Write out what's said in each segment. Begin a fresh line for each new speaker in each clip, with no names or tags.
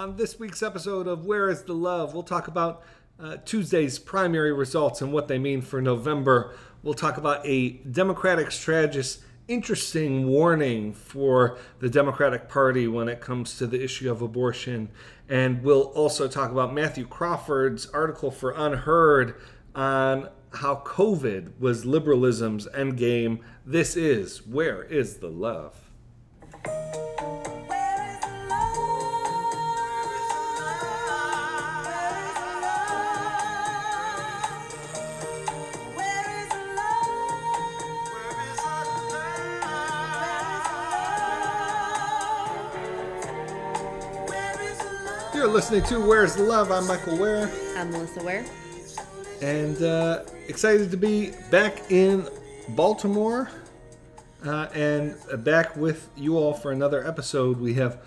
On this week's episode of Where is the Love, we'll talk about uh, Tuesday's primary results and what they mean for November. We'll talk about a Democratic strategist's interesting warning for the Democratic Party when it comes to the issue of abortion. And we'll also talk about Matthew Crawford's article for UnHerd on how COVID was liberalism's endgame. This is Where is the Love? Listening to Where's the Love? I'm Michael Wear.
I'm Melissa Wear.
and uh, excited to be back in Baltimore uh, and back with you all for another episode. We have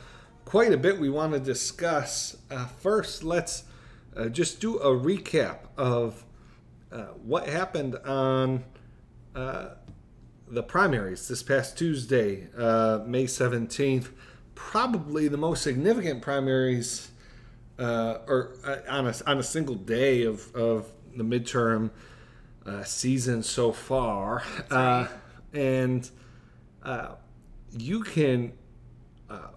quite a bit we want to discuss. Uh, first, let's uh, just do a recap of uh, what happened on uh, the primaries this past Tuesday, uh, May 17th. Probably the most significant primaries uh, or uh, on a on a single day of of the midterm uh, season so far, uh, and uh, you can uh,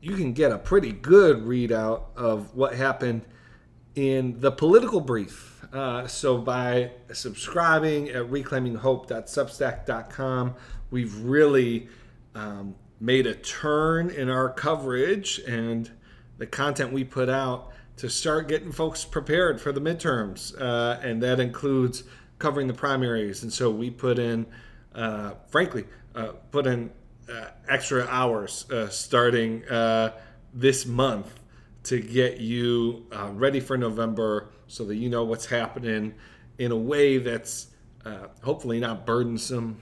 you can get a pretty good readout of what happened in the political brief. So by subscribing at reclaiminghope.substack.com, we've really um, made a turn in our coverage and the content we put out to start getting folks prepared for the midterms, uh, and that includes covering the primaries. And so we put in, uh, frankly, uh, put in uh, extra hours uh, starting uh, this month to get you ready for November, so that you know what's happening in a way that's hopefully not burdensome,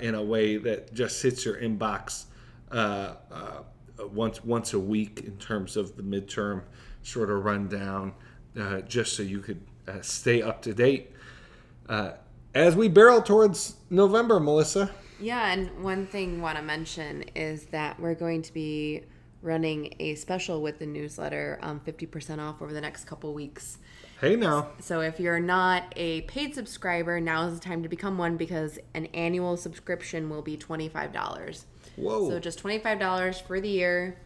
in a way that just hits your inbox uh, uh, once once a week in terms of the midterm sort of rundown, uh, just so you could uh, stay up to date uh, as we barrel towards November, Melissa.
Yeah, and one thing I want to mention is that we're going to be running a special with the newsletter, um, 50% off over the next couple weeks.
Hey now,
So if you're not a paid subscriber, now is the time to become one because an annual subscription will be $25.
Whoa,
So just $25 for the year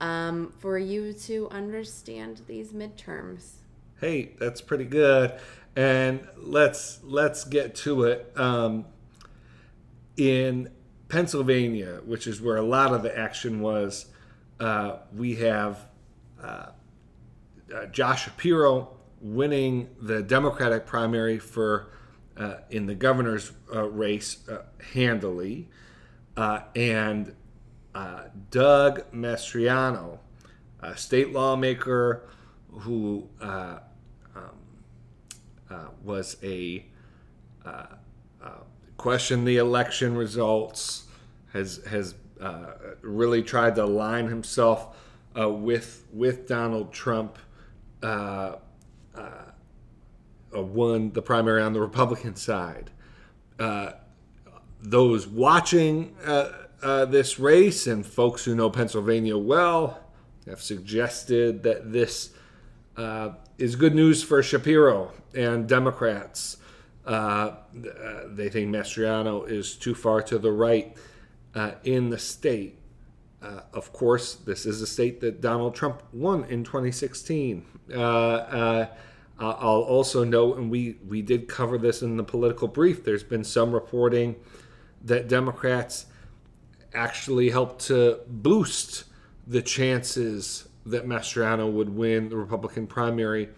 um, for you to understand these midterms.
hey, that's pretty good. And let's let's get to it. Um, in Pennsylvania, which is where a lot of the action was, uh, we have uh, uh, Josh Shapiro winning the Democratic primary for uh, in the governor's uh, race uh, handily, uh, and uh, Doug Mastriano, a state lawmaker who uh, um, uh, was a uh, uh, questioned the election results, has has really tried to align himself with with Donald Trump. Won the primary on the Republican side. Uh, those watching uh, uh, this race and folks who know Pennsylvania well have suggested that this uh, is good news for Shapiro and Democrats. Uh, uh, they think Mastriano is too far to the right uh, in the state. Of course, this is a state that Donald Trump won in 2016. Uh, uh, I'll also note, and we, we did cover this in the political brief, there's been some reporting that Democrats actually helped to boost the chances that Mastriano would win the Republican primary,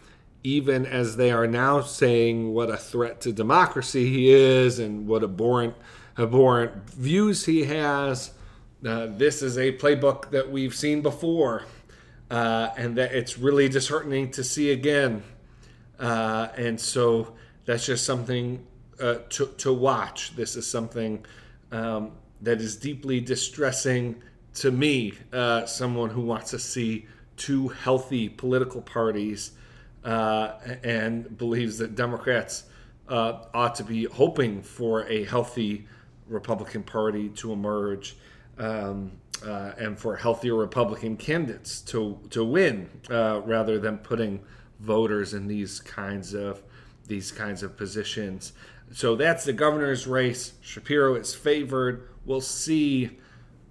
even as they are now saying what a threat to democracy he is and what abhorrent, abhorrent views he has. Uh, this is a playbook that we've seen before, uh, and that it's really disheartening to see again. Uh, and so that's just something uh, to, to watch. This is something um, that is deeply distressing to me, uh, someone who wants to see two healthy political parties uh, and believes that Democrats uh, ought to be hoping for a healthy Republican Party to emerge. Um, uh, and for healthier Republican candidates to to win, rather than putting voters in these kinds of these kinds of positions. So that's the governor's race. Shapiro is favored. We'll see.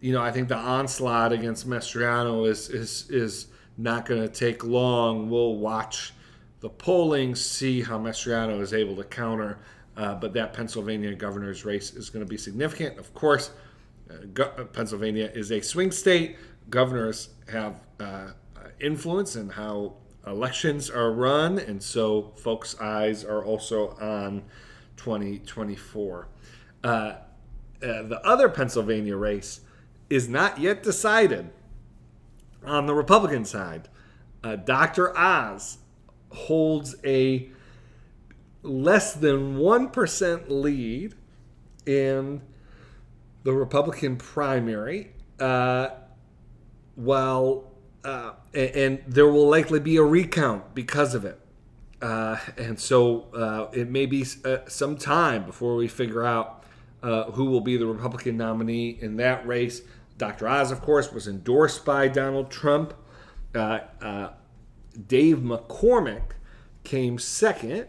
You know, I think the onslaught against Mastriano is is is not going to take long. We'll watch the polling, see how Mastriano is able to counter. Uh, but that Pennsylvania governor's race is going to be significant. Of course, uh, go- Pennsylvania is a swing state. Governors have uh, influence in how elections are run, and so folks' eyes are also on 2024. Uh, uh, the other Pennsylvania race is not yet decided on the Republican side. Uh, Dr. Oz holds a less than 1% lead in the Republican primary, uh, while uh, and, and, there will likely be a recount because of it. Uh, and so uh, it may be uh, some time before we figure out uh, who will be the Republican nominee in that race. Dr. Oz, of course, was endorsed by Donald Trump. Uh, Dave McCormick came second.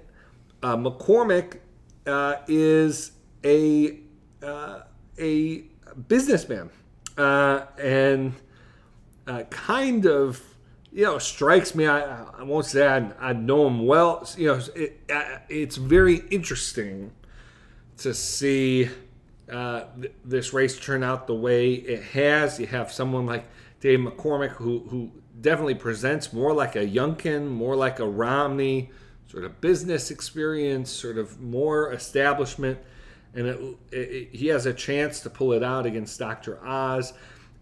McCormick is a a businessman and uh, kind of you know strikes me. I, I won't say I, I know him well. You know, it, it's very interesting to see uh, th- this race turn out the way it has. You have someone like Dave McCormick who who definitely presents more like a Youngkin, more like a Romney, sort of business experience, sort of more establishment, and it, it, he has a chance to pull it out against Dr. Oz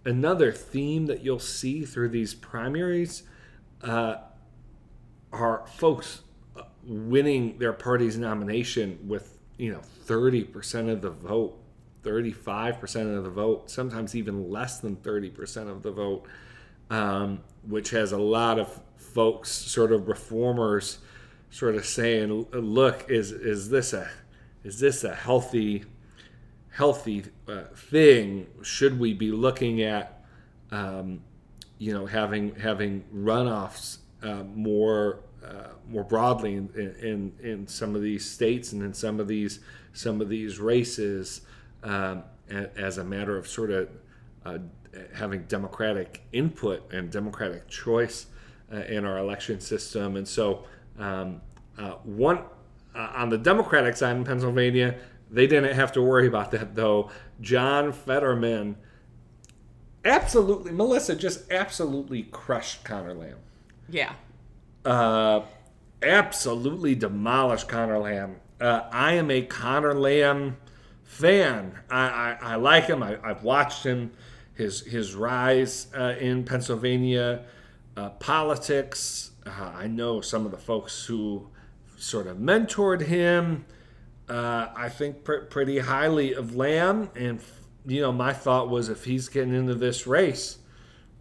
another theme that you'll see through these primaries uh, are folks uh, winning their party's nomination with you know 30% of the vote 35% of the vote sometimes even less than 30% of the vote um, which has a lot of folks sort of reformers sort of saying look is is this a is this a healthy healthy uh, thing should we be looking at um, you know having having runoffs uh, more uh, more broadly in, in in some of these states and in some of these some of these races um, as a matter of sort of uh, having democratic input and democratic choice uh, in our election system. And so um, uh, one on the Democratic side in Pennsylvania, they didn't have to worry about that though. John Fetterman absolutely, Melissa just absolutely crushed Conor Lamb.
Yeah.
Uh, absolutely demolished Conor Lamb. Uh, I am a Conor Lamb fan. I, I, I like him. I, have watched him, his his rise uh, in Pennsylvania uh, politics. Uh, I know some of the folks who sort of mentored him uh, I think pr- pretty highly of Lamb. And, you know, my thought was if he's getting into this race,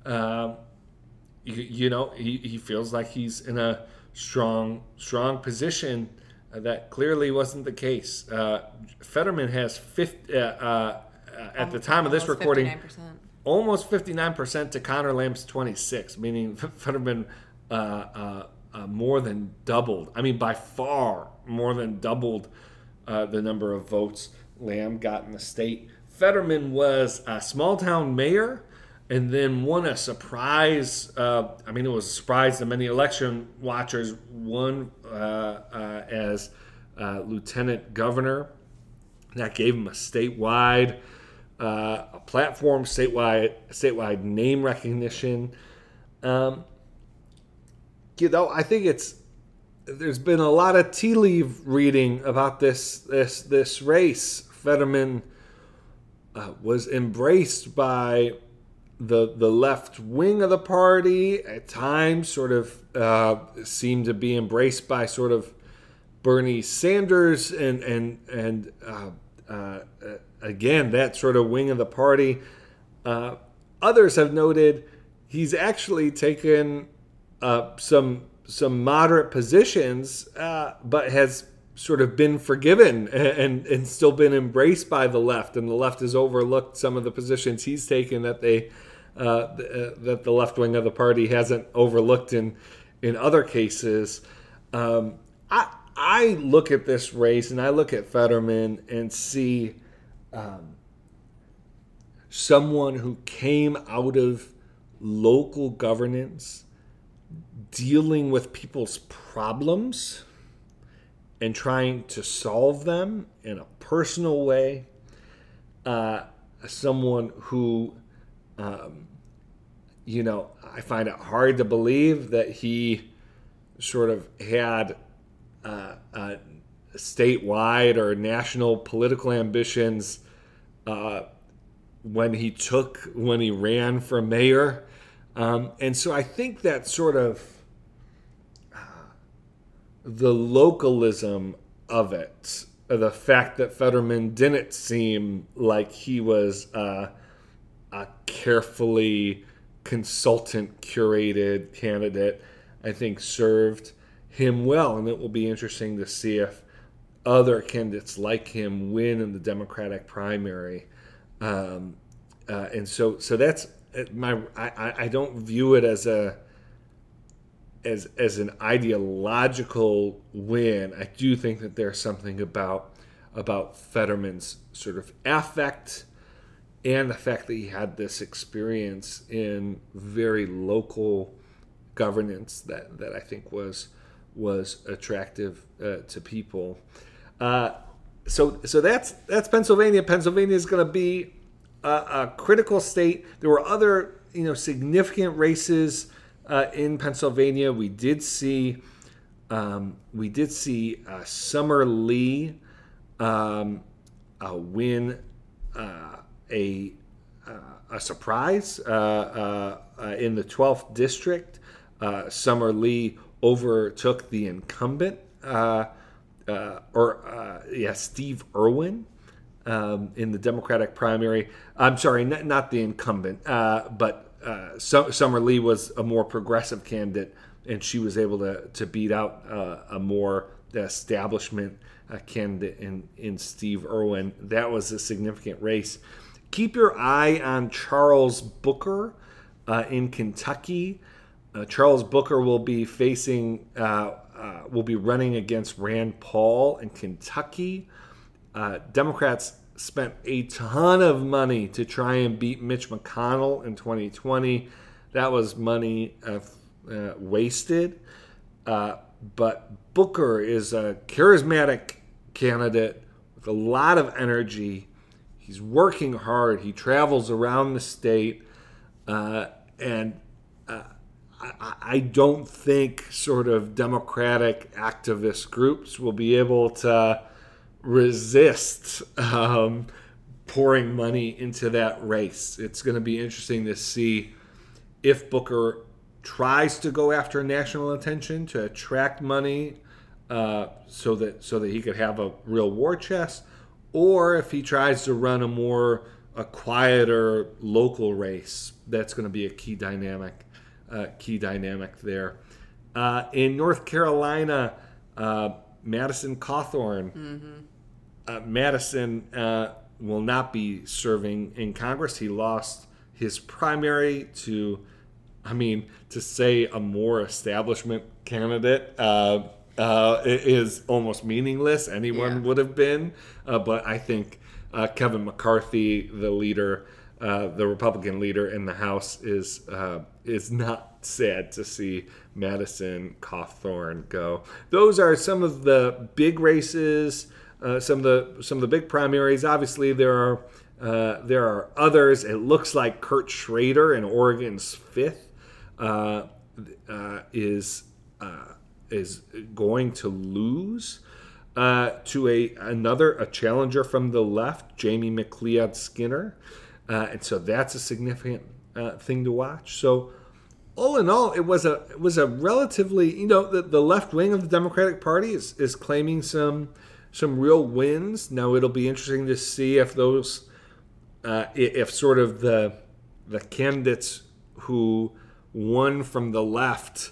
uh, you, you, know, he, he feels like he's in a strong, strong position. Uh, that clearly wasn't the case. Uh, Fetterman has 50, uh, uh, at the time of this recording, 59%. almost 59% to Conor Lamb's 26, meaning Fetterman more than doubled. I mean, by far more than doubled uh, the number of votes Lamb got in the state. Fetterman was a small town mayor and then won a surprise. Uh, I mean, it was a surprise to many election watchers. Won uh, uh, as uh, lieutenant governor. That gave him a statewide uh, a platform, statewide statewide name recognition. Um, you know, I think it's there's been a lot of tea leaf reading about this this this race. Fetterman uh, was embraced by the the left wing of the party at times. Sort of uh, seemed to be embraced by sort of Bernie Sanders and and and uh, uh again that sort of wing of the party. Uh, others have noted he's actually taken some some moderate positions, uh, but has sort of been forgiven and, and, still been embraced by the left, and the left has overlooked some of the positions he's taken that they uh, uh, that the left wing of the party hasn't overlooked in in other cases. Um, I I look at this race and I look at Fetterman and see um, someone who came out of local governance, dealing with people's problems and trying to solve them in a personal way. Uh, someone who, um, you know, I find it hard to believe that he sort of had uh, uh, statewide or national political ambitions uh, when he took when he ran for mayor, um, and so I think that sort of uh, the localism of it, the fact that Fetterman didn't seem like he was uh, a carefully consultant curated candidate, I think served him well, and it will be interesting to see if other candidates like him win in the Democratic primary. Um, uh, and so, so that's uh, my. I, I don't view it as a as as an ideological win. I do think that there's something about about Fetterman's sort of affect and the fact that he had this experience in very local governance that that I think was was attractive uh, to people. Uh, so so that's that's Pennsylvania. Pennsylvania is going to be a, a, critical state. There were other you know significant races uh, in Pennsylvania. We did see um, we did see uh, Summer Lee um, win uh, a uh, a surprise in the 12th district. Summer Lee overtook the incumbent, uh, uh, or uh, yeah, Steve Irwin um, in the Democratic primary. I'm sorry, not, not the incumbent, uh, but uh, Summer Lee was a more progressive candidate, and she was able to to beat out uh, a more establishment candidate in in Steve Irwin. That was a significant race. Keep your eye on Charles Booker in Kentucky. Uh, Charles Booker will be facing, uh, uh, will be running against Rand Paul in Kentucky. Uh, Democrats spent a ton of money to try and beat Mitch McConnell in 2020. That was money uh, uh, wasted. but Booker is a charismatic candidate with a lot of energy. He's working hard. He travels around the state, and I, I don't think sort of democratic activist groups will be able to resist um, pouring money into that race. It's going to be interesting to see if Booker tries to go after national attention to attract money uh, so that so that he could have a real war chest, or if he tries to run a more a quieter local race. That's going to be a key dynamic uh, key dynamic there. Uh, in North Carolina, uh, Madison Cawthorn. Mm-hmm. Uh, Madison uh, will not be serving in Congress. He lost his primary to, I mean, to say a more establishment candidate uh, is almost meaningless. Anyone yeah. would have been. but I think Kevin McCarthy, the leader, uh, the Republican leader in the House is uh, is not sad to see Madison Cawthorn go. Those are some of the big races, uh, some of the some of the big primaries. Obviously, there are uh, there are others. It looks like Kurt Schrader in Oregon's fifth uh, is is going to lose. Uh, to a another a challenger from the left, Jamie McLeod Skinner. Uh, and so that's a significant uh, thing to watch. So all in all, it was a it was a relatively you know the, the left wing of the Democratic Party is, is claiming some some real wins. Now it'll be interesting to see if those uh, if sort of the the candidates who won from the left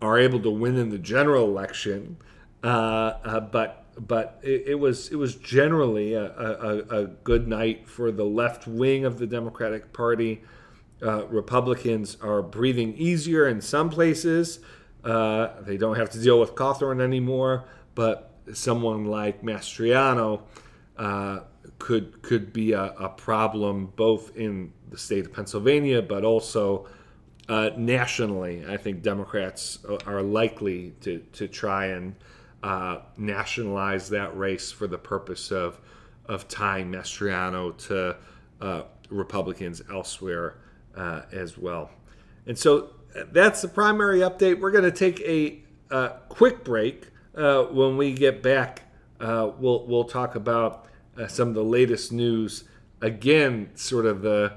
are able to win in the general election. Uh, uh, but but it, it, was it was generally a, a, a, good night for the left wing of the Democratic Party. Uh, Republicans are breathing easier in some places. Uh, they don't have to deal with Cawthorn anymore, but someone like Mastriano uh, could could be a, a, problem both in the state of Pennsylvania, but also uh, nationally. I think Democrats are likely to to try and uh, nationalize that race for the purpose of of tying Mastriano to uh, Republicans elsewhere uh, as well. And so uh, that's the primary update. We're going to take a quick break. Uh, when we get back, we'll we'll talk about some of the latest news. Again, sort of the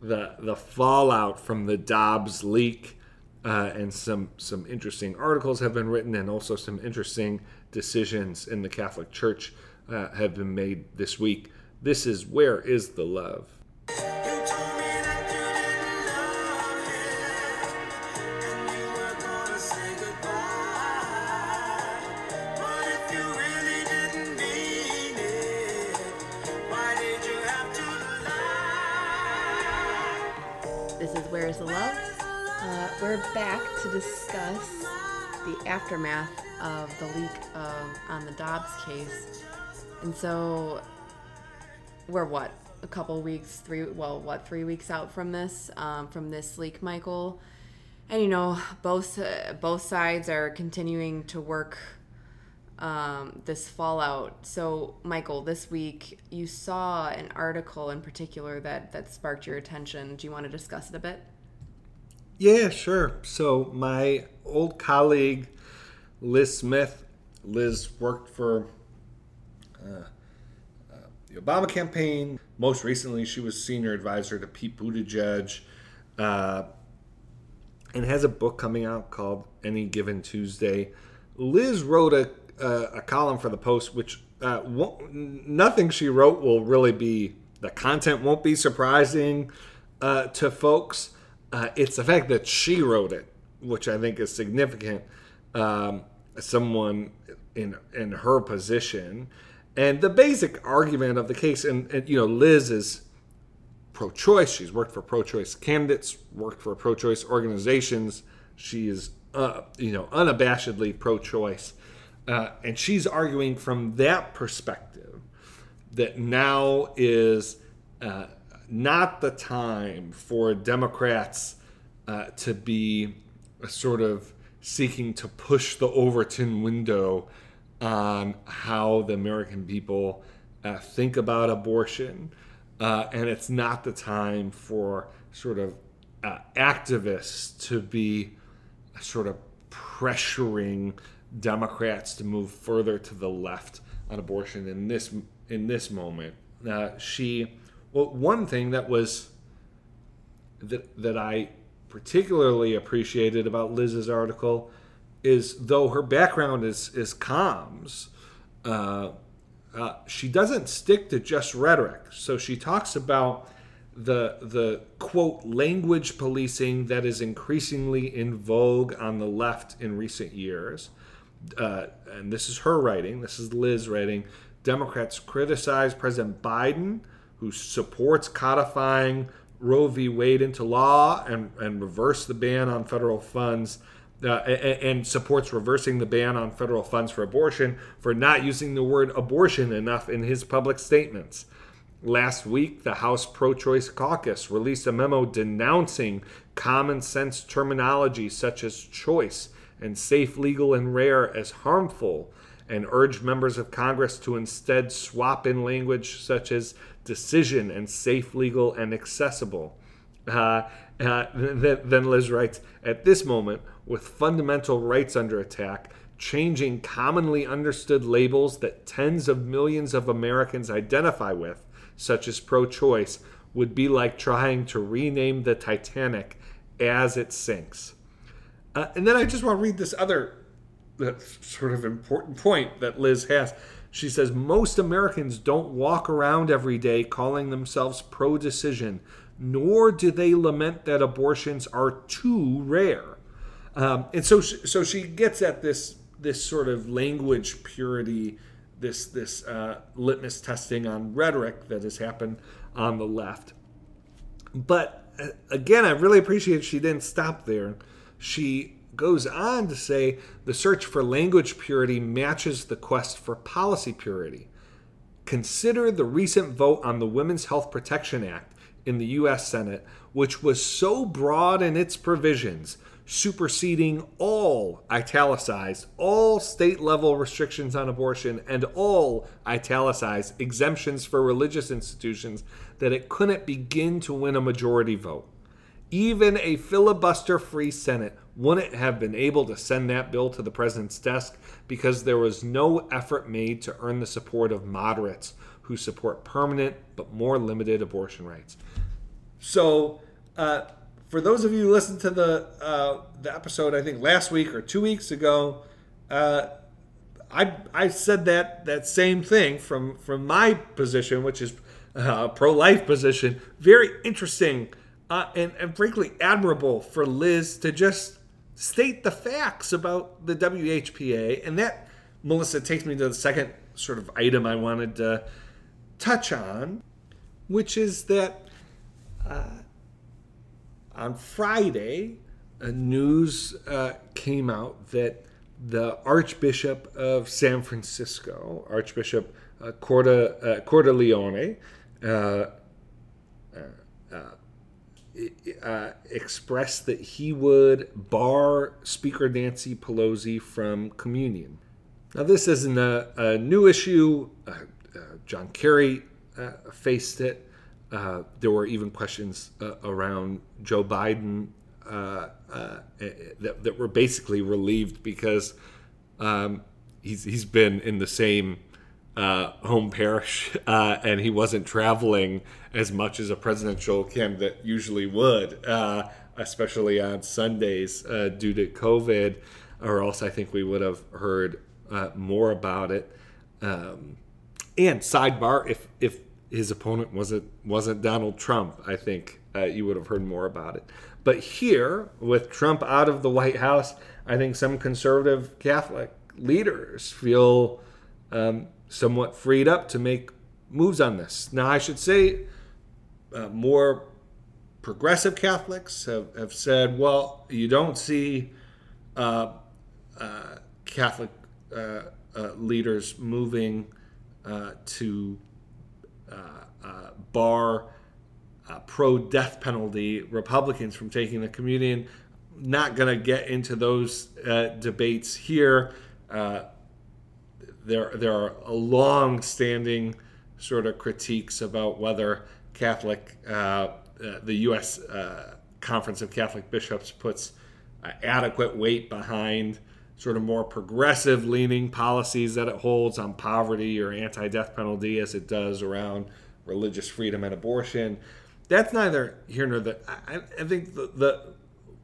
the the fallout from the Dobbs leak uh, and some some interesting articles have been written, and also some interesting decisions in the Catholic Church uh, have been made this week. This is where is the love.
We're back to discuss the aftermath of the leak of on the Dobbs case, and so we're what a couple weeks, three well, what three weeks out from this, um, from this leak, Michael, and you know both uh, both sides are continuing to work um, this fallout. So, Michael, this week you saw an article in particular that that sparked your attention. Do you want to discuss it a bit?
Yeah, sure. So my old colleague Lis Smith, Lis worked for uh, uh, the Obama campaign. Most recently, she was senior advisor to Pete Buttigieg, uh, and has a book coming out called Any Given Tuesday. Lis wrote a, a column for the Post, which uh, nothing she wrote will really be the content won't be surprising uh, to folks uh, it's the fact that she wrote it, which I think is significant. Um, someone in in her position, and the basic argument of the case, and, and you know, Lis is pro-choice. She's worked for pro-choice candidates, worked for pro-choice organizations. She is, uh, you know, unabashedly pro-choice, uh, and she's arguing from that perspective that now is. Uh, not the time for Democrats uh, to be sort of seeking to push the Overton window on how the American people uh, think about abortion. Uh, and it's not the time for sort of uh, activists to be sort of pressuring Democrats to move further to the left on abortion in this in this moment. Uh, she well, one thing that was that that I particularly appreciated about Lis's article is though her background is is comms, uh, uh, she doesn't stick to just rhetoric. So she talks about the the quote language policing that is increasingly in vogue on the left in recent years. Uh, and this is her writing. This is Lis writing. Democrats criticize President Biden who supports codifying Roe v. Wade into law and, and reverse the ban on federal funds. Uh, and, and, supports reversing the ban on federal funds for abortion for not using the word abortion enough in his public statements. Last week, the House Pro Choice Caucus released a memo denouncing common sense terminology such as choice and safe, legal, and rare as harmful and urged members of Congress to instead swap in language such as decision and safe, legal, and accessible. Uh, uh, then Lis writes At this moment, with fundamental rights under attack, changing commonly understood labels that tens of millions of Americans identify with, such as pro choice, would be like trying to rename the Titanic as it sinks. Uh, and then I just want to read this other uh, sort of important point that Lis has. She says most Americans don't walk around every day calling themselves pro decision, nor do they lament that abortions are too rare. Um, and so, she, so she gets at this this sort of language purity this this uh, litmus testing on rhetoric that has happened on the left. But uh, again, I really appreciate she didn't stop there. She goes on to say the search for language purity matches the quest for policy purity. Consider the recent vote on the Women's Health Protection Act in the U.S. Senate, which was so broad in its provisions, superseding all italicized, all state level restrictions on abortion, and all italicized exemptions for religious institutions, that it couldn't begin to win a majority vote. Even a filibuster free Senate wouldn't have been able to send that bill to the president's desk because there was no effort made to earn the support of moderates who support permanent but more limited abortion rights. So, uh, for those of you who listened to the uh, the episode, I think last week or two weeks ago, uh, I I said that that same thing from from my position, which is a pro life position. Very interesting uh, and and frankly admirable for Lis to just state the facts about the WHPA, and that Melissa takes me to the second sort of item I wanted to touch on, which is that uh, on Friday, a news uh, came out that the Archbishop of San Francisco, Archbishop uh, Corda, uh, Cordileone, uh, uh, expressed that he would bar Speaker Nancy Pelosi from communion. Now, this isn't a, a new issue. John Kerry faced it. Uh, there were even questions uh, around Joe Biden uh, uh that, that, were basically relieved because um, he's, he's been in the same uh, home parish uh, and he wasn't traveling as much as a presidential candidate usually would, especially on Sundays due to COVID, or else I think we would have heard more about it. Um, and sidebar, if if his opponent wasn't wasn't Donald Trump, I think uh, you would have heard more about it. But here, with Trump out of the White House, I think some conservative Catholic leaders feel um, somewhat freed up to make moves on this. Now, I should say, uh, more progressive Catholics have, have said, well, you don't see uh, uh Catholic uh, uh, leaders moving to uh, uh, bar pro death penalty Republicans from taking the communion. Not going to get into those debates here. There, there are a long standing sort of critiques about whether Catholic, uh, the U.S. Uh, Conference of Catholic Bishops puts uh, adequate weight behind sort of more progressive leaning policies that it holds on poverty or anti death penalty as it does around religious freedom and abortion. That's neither here nor there. I, I think the, the,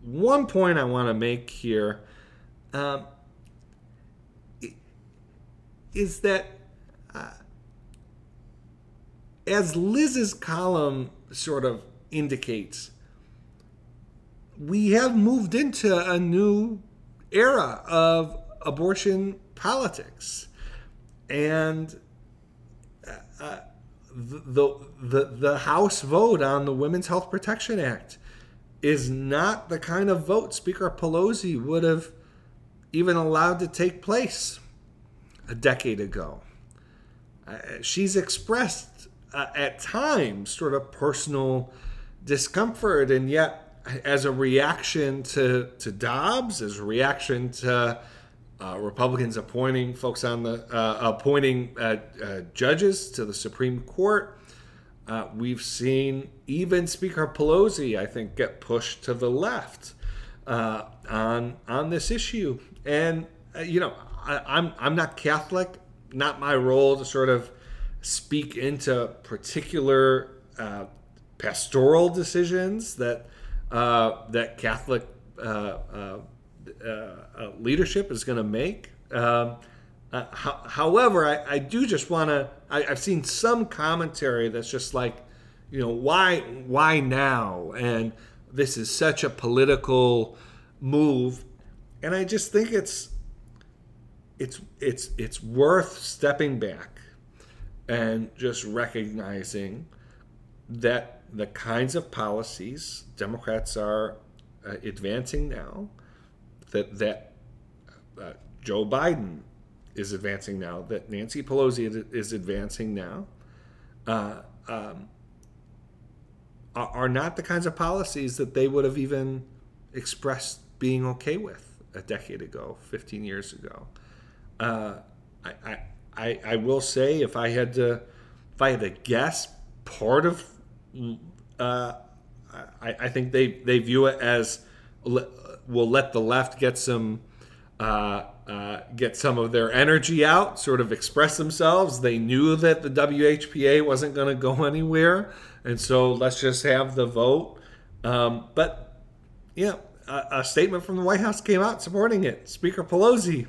one point I want to make here um, is that uh, as Lis's column sort of indicates, we have moved into a new era of abortion politics. And uh, the, the, the House vote on the Women's Health Protection Act is not the kind of vote Speaker Pelosi would have even allowed to take place a decade ago. Uh, she's expressed uh, at times sort of personal discomfort, and yet as a reaction to, to Dobbs, as a reaction to uh, Republicans appointing folks on the uh, appointing uh, uh judges to the Supreme Court. We've seen even Speaker Pelosi, I think, get pushed to the left on on this issue. And you know, I, I'm I'm not Catholic. Not my role to sort of speak into particular pastoral decisions that uh, that Catholic uh, uh, uh leadership is going to make. Um, ho- however, I, I, do just want to. I've seen some commentary that's just like, you know, why why now? And this is such a political move, and I just think it's it's it's it's worth stepping back and just recognizing that the kinds of policies Democrats are uh, advancing now, that that uh, Joe Biden is advancing now, that Nancy Pelosi is advancing now, uh, um, are, are not the kinds of policies that they would have even expressed being okay with a decade ago, 15 years ago. Uh, I, I, I will say if I had to if I had to guess, part of uh, I, I think they, they view it as we'll let the left get some uh, uh, get some of their energy out, sort of express themselves. They knew that the WHPA wasn't going to go anywhere, and so let's just have the vote. Um, but yeah, a, a, statement from the White House came out supporting it. Speaker Pelosi,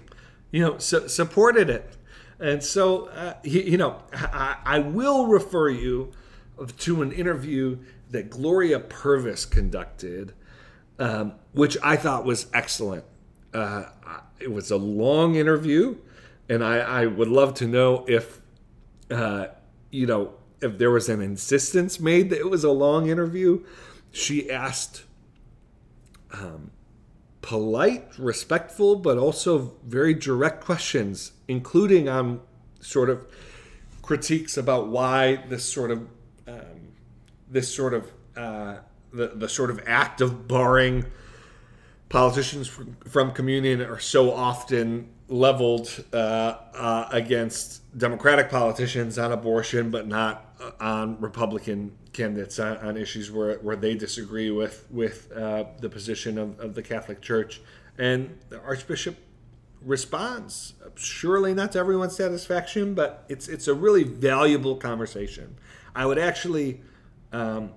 you know, su- supported it, and so uh, you, you, know, I, I will refer you to an interview that Gloria Purvis conducted, um, which I thought was excellent. Uh, it was a long interview, and I, I would love to know if, uh, you know, if there was an insistence made that it was a long interview. She asked um, polite, respectful, but also very direct questions, including on sort of critiques about why this sort of um, this sort of uh, the the sort of act of barring politicians from, from communion are so often leveled uh, uh, against Democratic politicians on abortion, but not uh, on Republican candidates on, on, issues where, where they disagree with with uh, the position of, of the Catholic Church. And the Archbishop responds, surely not to everyone's satisfaction, but it's it's a really valuable conversation. I would actually, um,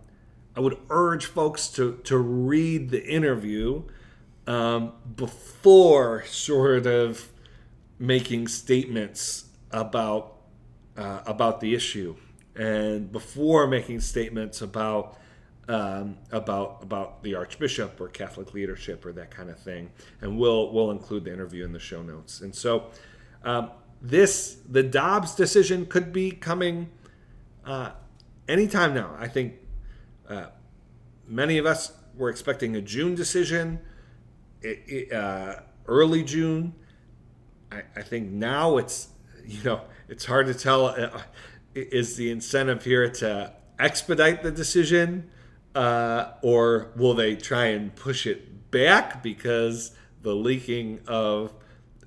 I would urge folks to to read the interview um, before sort of making statements about uh, about the issue, and before making statements about um, about about the archbishop or Catholic leadership or that kind of thing. And we'll we'll include the interview in the show notes. And so um, this the Dobbs decision could be coming uh, anytime now. I think uh, many of us were expecting a June decision, it, it, uh, early June. I, I, think now it's you know it's hard to tell. Uh, is the incentive here to expedite the decision, uh, or will they try and push it back because the leaking of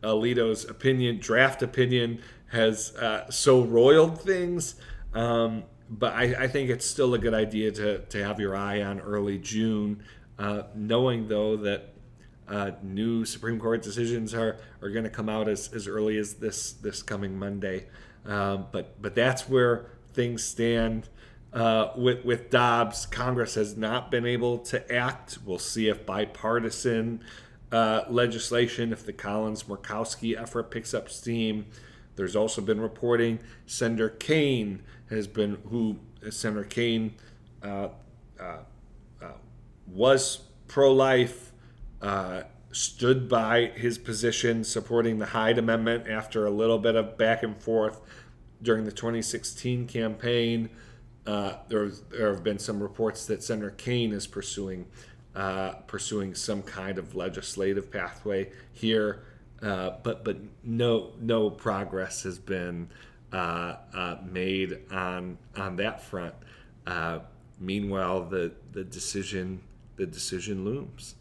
Alito's opinion, draft opinion, has uh, so roiled things? Um, but I, I, think it's still a good idea to, to have your eye on early June, uh, knowing though that uh, new Supreme Court decisions are, are going to come out as, as early as this this coming Monday. Um, but but that's where things stand uh, with with Dobbs. Congress has not been able to act. We'll see if bipartisan uh, legislation, if the Collins Murkowski effort picks up steam. There's also been reporting Senator Kaine has been who Senator Kaine uh, uh, uh was pro-life, uh, stood by his position supporting the Hyde Amendment after a little bit of back and forth during the 2016 campaign. Uh, there, there have been some reports that Senator Kaine is pursuing uh, pursuing some kind of legislative pathway here, uh, but but no no progress has been uh, uh, made on on that front. Meanwhile, the the decision the decision looms.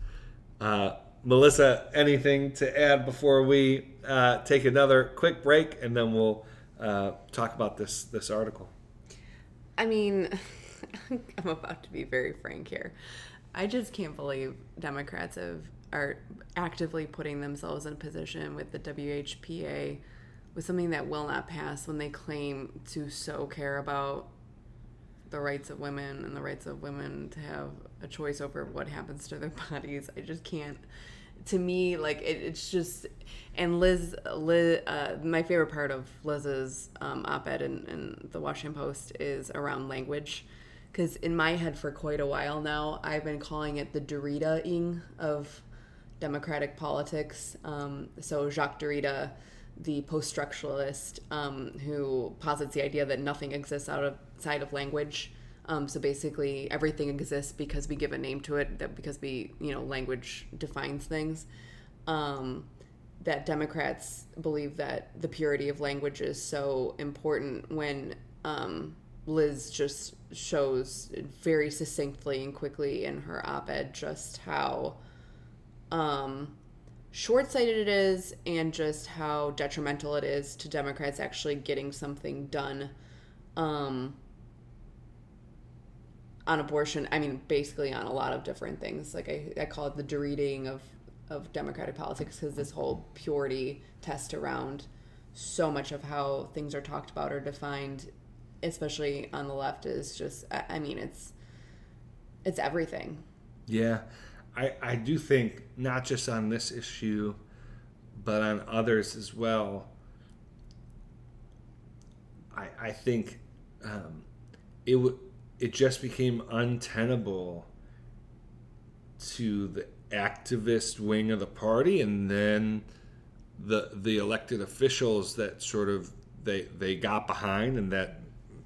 Uh, Melissa, anything to add before we uh, take another quick break, and then we'll uh, talk about this this article.
I mean, I'm about to be very frank here. I just can't believe Democrats have are actively putting themselves in a position with the WHPA with something that will not pass when they claim to so care about the rights of women and the rights of women to have a choice over what happens to their bodies. I just can't to me like it, it's just and lis lis uh, my favorite part of lis's um, op-ed in, in, the washington post is around language because in my head for quite a while now i've been calling it the derrida-ing of democratic politics um, so jacques derrida the post structuralist um, who posits the idea that nothing exists out of language. Um, so basically, everything exists because we give a name to it, that because we, you know, language defines things. Um, that Democrats believe that the purity of language is so important when um, Lis just shows very succinctly and quickly in her op ed just how um, short sighted it is and just how detrimental it is to Democrats actually getting something done um, on abortion. I mean, basically on a lot of different things. Like I, I call it the dereading of of democratic politics because this whole purity test around so much of how things are talked about or defined especially on the left is just i mean it's it's everything
yeah i i do think not just on this issue but on others as well i i think um it would it just became untenable to the activist wing of the party and then the the elected officials that sort of they they got behind and that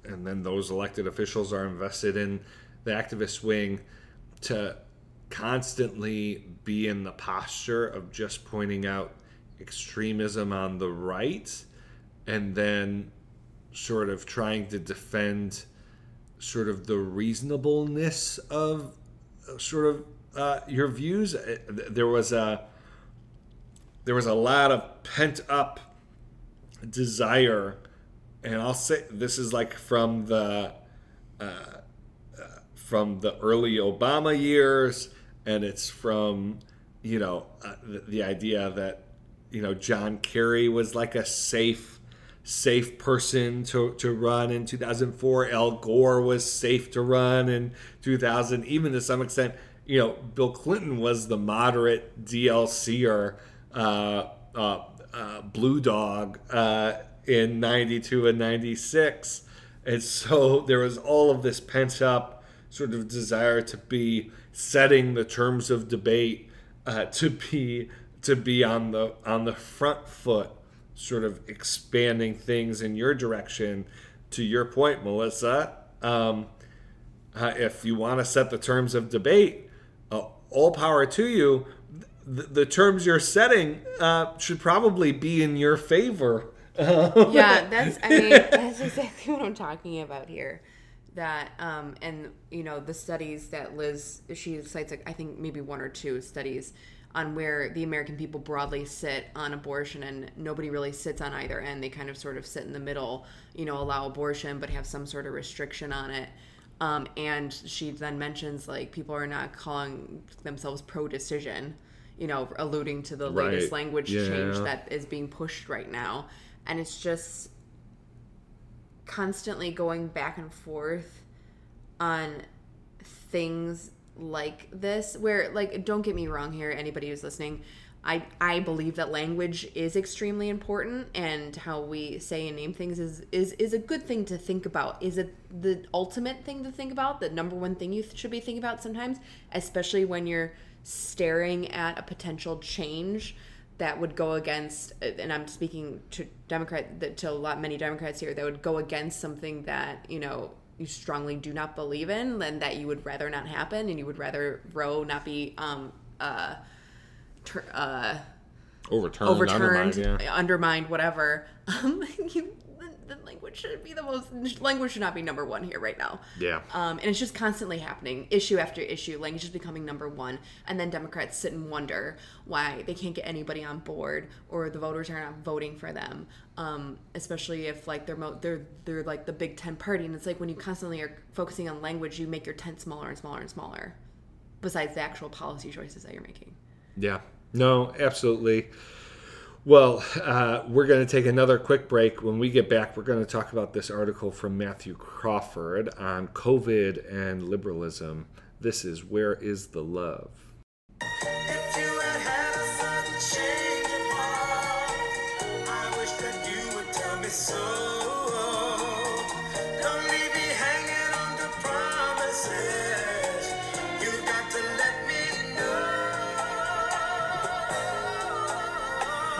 and then those elected officials are invested in the activist wing to constantly be in the posture of just pointing out extremism on the right and then sort of trying to defend sort of the reasonableness of sort of uh, your views. Uh, there was a there was a lot of pent up desire, and I'll say this is like from the uh, uh, from the early Obama years, and it's from you know uh, the, the idea that you know John Kerry was like a safe safe person to, to run in 2004 al gore was safe to run in 2000 even to some extent you know, Bill Clinton was the moderate DLCer, uh, uh, uh, Blue Dog uh, in 92 and 96. And so there was all of this pent up sort of desire to be setting the terms of debate, uh, to be to be on the on the front foot, sort of expanding things in your direction. To your point, Melissa, um, uh, if you want to set the terms of debate, all power to you. The, the terms you're setting uh, should probably be in your favor.
yeah, that's. I mean, that's exactly what I'm talking about here. That um, and you know the studies that Lis she cites, like, I think maybe one or two studies on where the American people broadly sit on abortion and nobody really sits on either end. They kind of sort of sit in the middle, you know, allow abortion but have some sort of restriction on it. Um, and she then mentions like people are not calling themselves pro decision, you know, alluding to the right. latest language yeah. change that is being pushed right now. And it's just constantly going back and forth on things like this where like don't get me wrong here anybody who's listening I, I believe that language is extremely important and how we say and name things is, is is a good thing to think about. Is it the ultimate thing to think about? The number one thing you should be thinking about sometimes, especially when you're staring at a potential change that would go against uh, and I'm speaking to Democrat to a lot many Democrats here that would go against something that, you know, you strongly do not believe in and that you would rather not happen and you would rather Roe not be um uh uh,
overturned,
overturned, undermined, yeah. undermined whatever. Um, you, the, the language should be the most language should not be number one here right now.
Yeah.
Um, and it's just constantly happening, issue after issue. Language is becoming number one, and then Democrats sit and wonder why they can't get anybody on board or the voters are not voting for them. Um, especially if like they're mo- they're they're like the big tent party, and it's like when you constantly are focusing on language, you make your tent smaller and smaller and smaller. Besides the actual policy choices that you're making.
Yeah, no, absolutely. Well, uh, we're going to take another quick break. When we get back, we're going to talk about this article from Matthew Crawford on COVID and liberalism. This is Wear is the Love?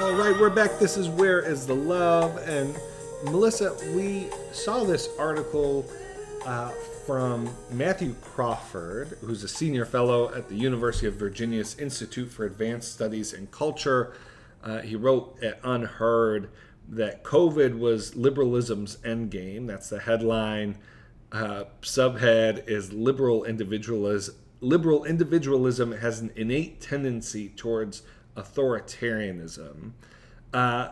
All right, we're back. This is Wear is the Love? And Melissa, we saw this article uh, from Matthew Crawford, who's a senior fellow at the University of Virginia's Institute for Advanced Studies in Culture. Uh, he wrote at UnHerd that COVID was liberalism's endgame. That's the headline. Uh, subhead is liberal individualism. Liberal individualism has an innate tendency towards authoritarianism. Uh,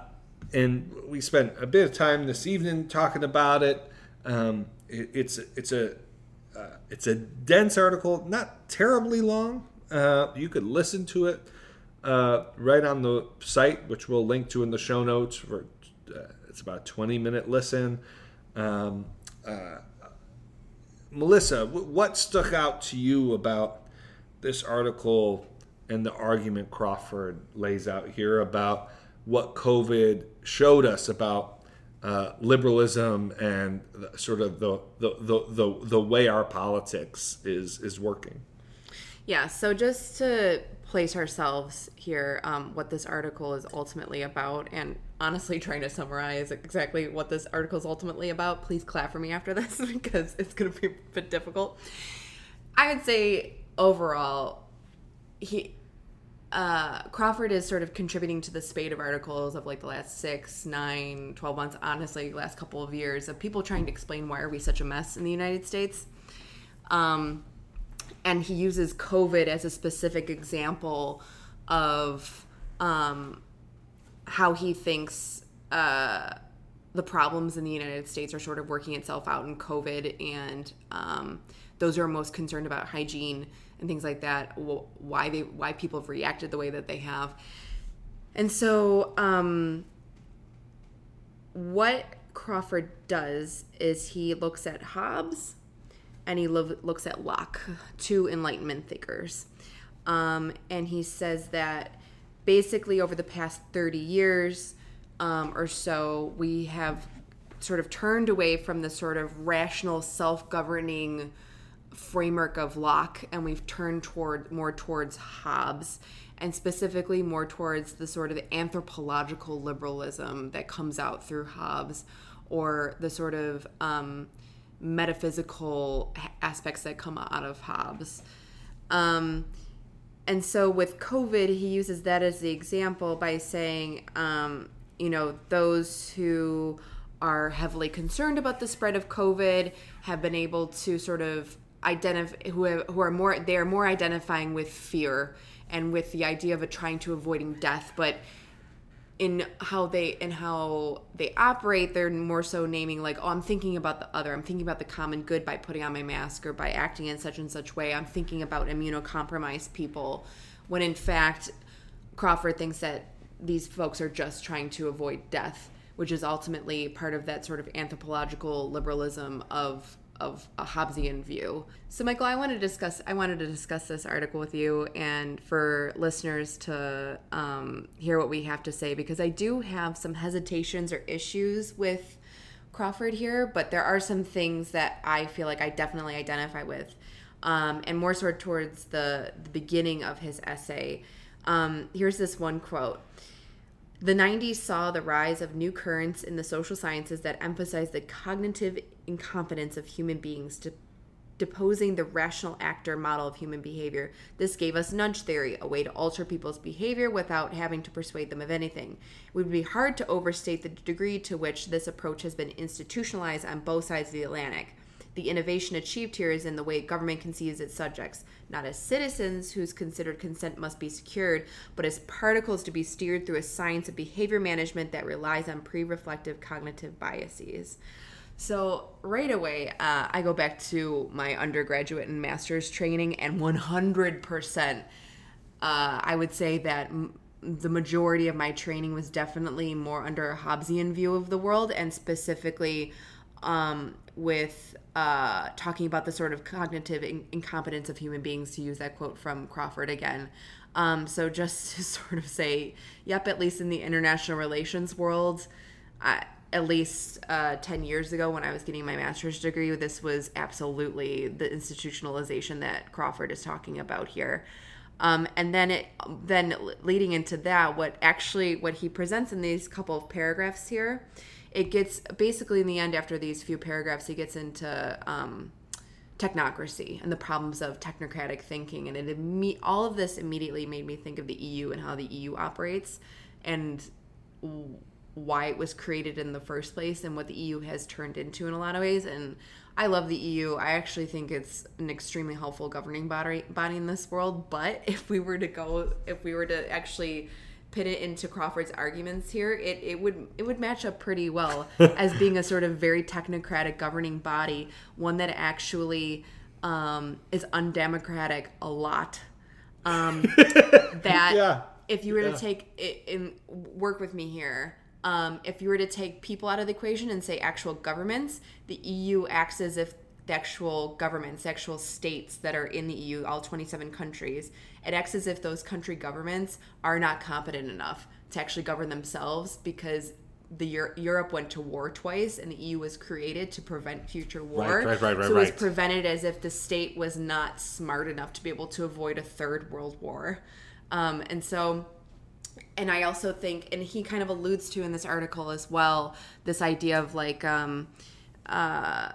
and we spent a bit of time this evening talking about it. Um, it it's it's a uh, it's a dense article, not terribly long. Uh, you could listen to it uh, right on the site, which we'll link to in the show notes. For uh, it's about a twenty minute listen. Um, uh, Melissa, what stuck out to you about this article and the argument Crawford lays out here about what COVID showed us about uh, liberalism and sort of the, the, the, the, the way our politics is, is working.
Yeah, so just to place ourselves here, um, what this article is ultimately about, and honestly trying to summarize exactly what this article is ultimately about, please clap for me after this because it's going to be a bit difficult. I would say overall, he uh, Crawford is sort of contributing to the spate of articles of like the last six, nine, 12 months, honestly, last couple of years of people trying to explain why are we such a mess in the United States. Um, and he uses COVID as a specific example of um, how he thinks uh, the problems in the United States are sort of working itself out in COVID, and um, those who are most concerned about hygiene and things like that, why they why people have reacted the way that they have. And so um, what Crawford does is he looks at Hobbes and he lo- looks at Locke, two Enlightenment thinkers. Um, and he says that basically over the past 30 years um, or so, we have sort of turned away from the sort of rational, self governing framework of Locke and we've turned toward more towards Hobbes and specifically more towards the sort of anthropological liberalism that comes out through Hobbes or the sort of um, metaphysical aspects that come out of Hobbes. Um, and so with COVID, he uses that as the example by saying, um, you know, those who are heavily concerned about the spread of COVID have been able to sort of identify who have, who are more they are more identifying with fear and with the idea of trying to avoiding death, but in how they in how they operate they're more so naming like oh i'm thinking about the other. I'm thinking about the common good by putting on my mask or by acting in such and such way. I'm thinking about immunocompromised people when in fact crawford thinks that these folks are just trying to avoid death which is ultimately part of that sort of anthropological liberalism of of a Hobbesian view. So, Michael, I wanted to discuss. I wanted to discuss this article with you, and for listeners to um, hear what we have to say, because I do have some hesitations or issues with Crawford here, but there are some things that I feel like I definitely identify with, um, and more so towards the the beginning of his essay. Um, here's this one quote. The 90s saw the rise of new currents in the social sciences that emphasized the cognitive incompetence of human beings deposing the rational actor model of human behavior. This gave us nudge theory, a way to alter people's behavior without having to persuade them of anything. It would be hard to overstate the degree to which this approach has been institutionalized on both sides of the Atlantic. The innovation achieved here is in the way government conceives its subjects, not as citizens whose considered consent must be secured, but as particles to be steered through a science of behavior management that relies on pre reflective cognitive biases. So, right away, uh, I go back to my undergraduate and master's training, and 100%, uh, I would say that m- the majority of my training was definitely more under a Hobbesian view of the world, and specifically um, with uh, talking about the sort of cognitive in- incompetence of human beings, to use that quote from Crawford again. Um, so just to sort of say, yep, at least in the international relations world, I, at least uh, 10 years ago when I was getting my master's degree, this was absolutely the institutionalization that Crawford is talking about here. Um, and then it then leading into that, what actually what he presents in these couple of paragraphs here, it gets basically in the end after these few paragraphs, he gets into um, technocracy and the problems of technocratic thinking, and it imme- all of this immediately made me think of the EU and how the EU operates, and why it was created in the first place and what the EU has turned into in a lot of ways. And I love the EU. I actually think it's an extremely helpful governing body body in this world. But if we were to go, if we were to actually put it into Crawford's arguments here, it, it would it would match up pretty well as being a sort of very technocratic governing body, one that actually um, is undemocratic a lot. Um, that
Yeah.
if you were
Yeah.
to take it and work with me here, um, if you were to take people out of the equation and say actual governments, the EU acts as if the actual governments, the actual states that are in the EU, all 27 countries, it acts as if those country governments are not competent enough to actually govern themselves because the Euro- Europe went to war twice and the EU was created to prevent future war.
Right, right, right, right,
so it was
right.
prevented as if the state was not smart enough to be able to avoid a third world war. Um, and so and I also think, and he kind of alludes to in this article as well, this idea of like um, uh,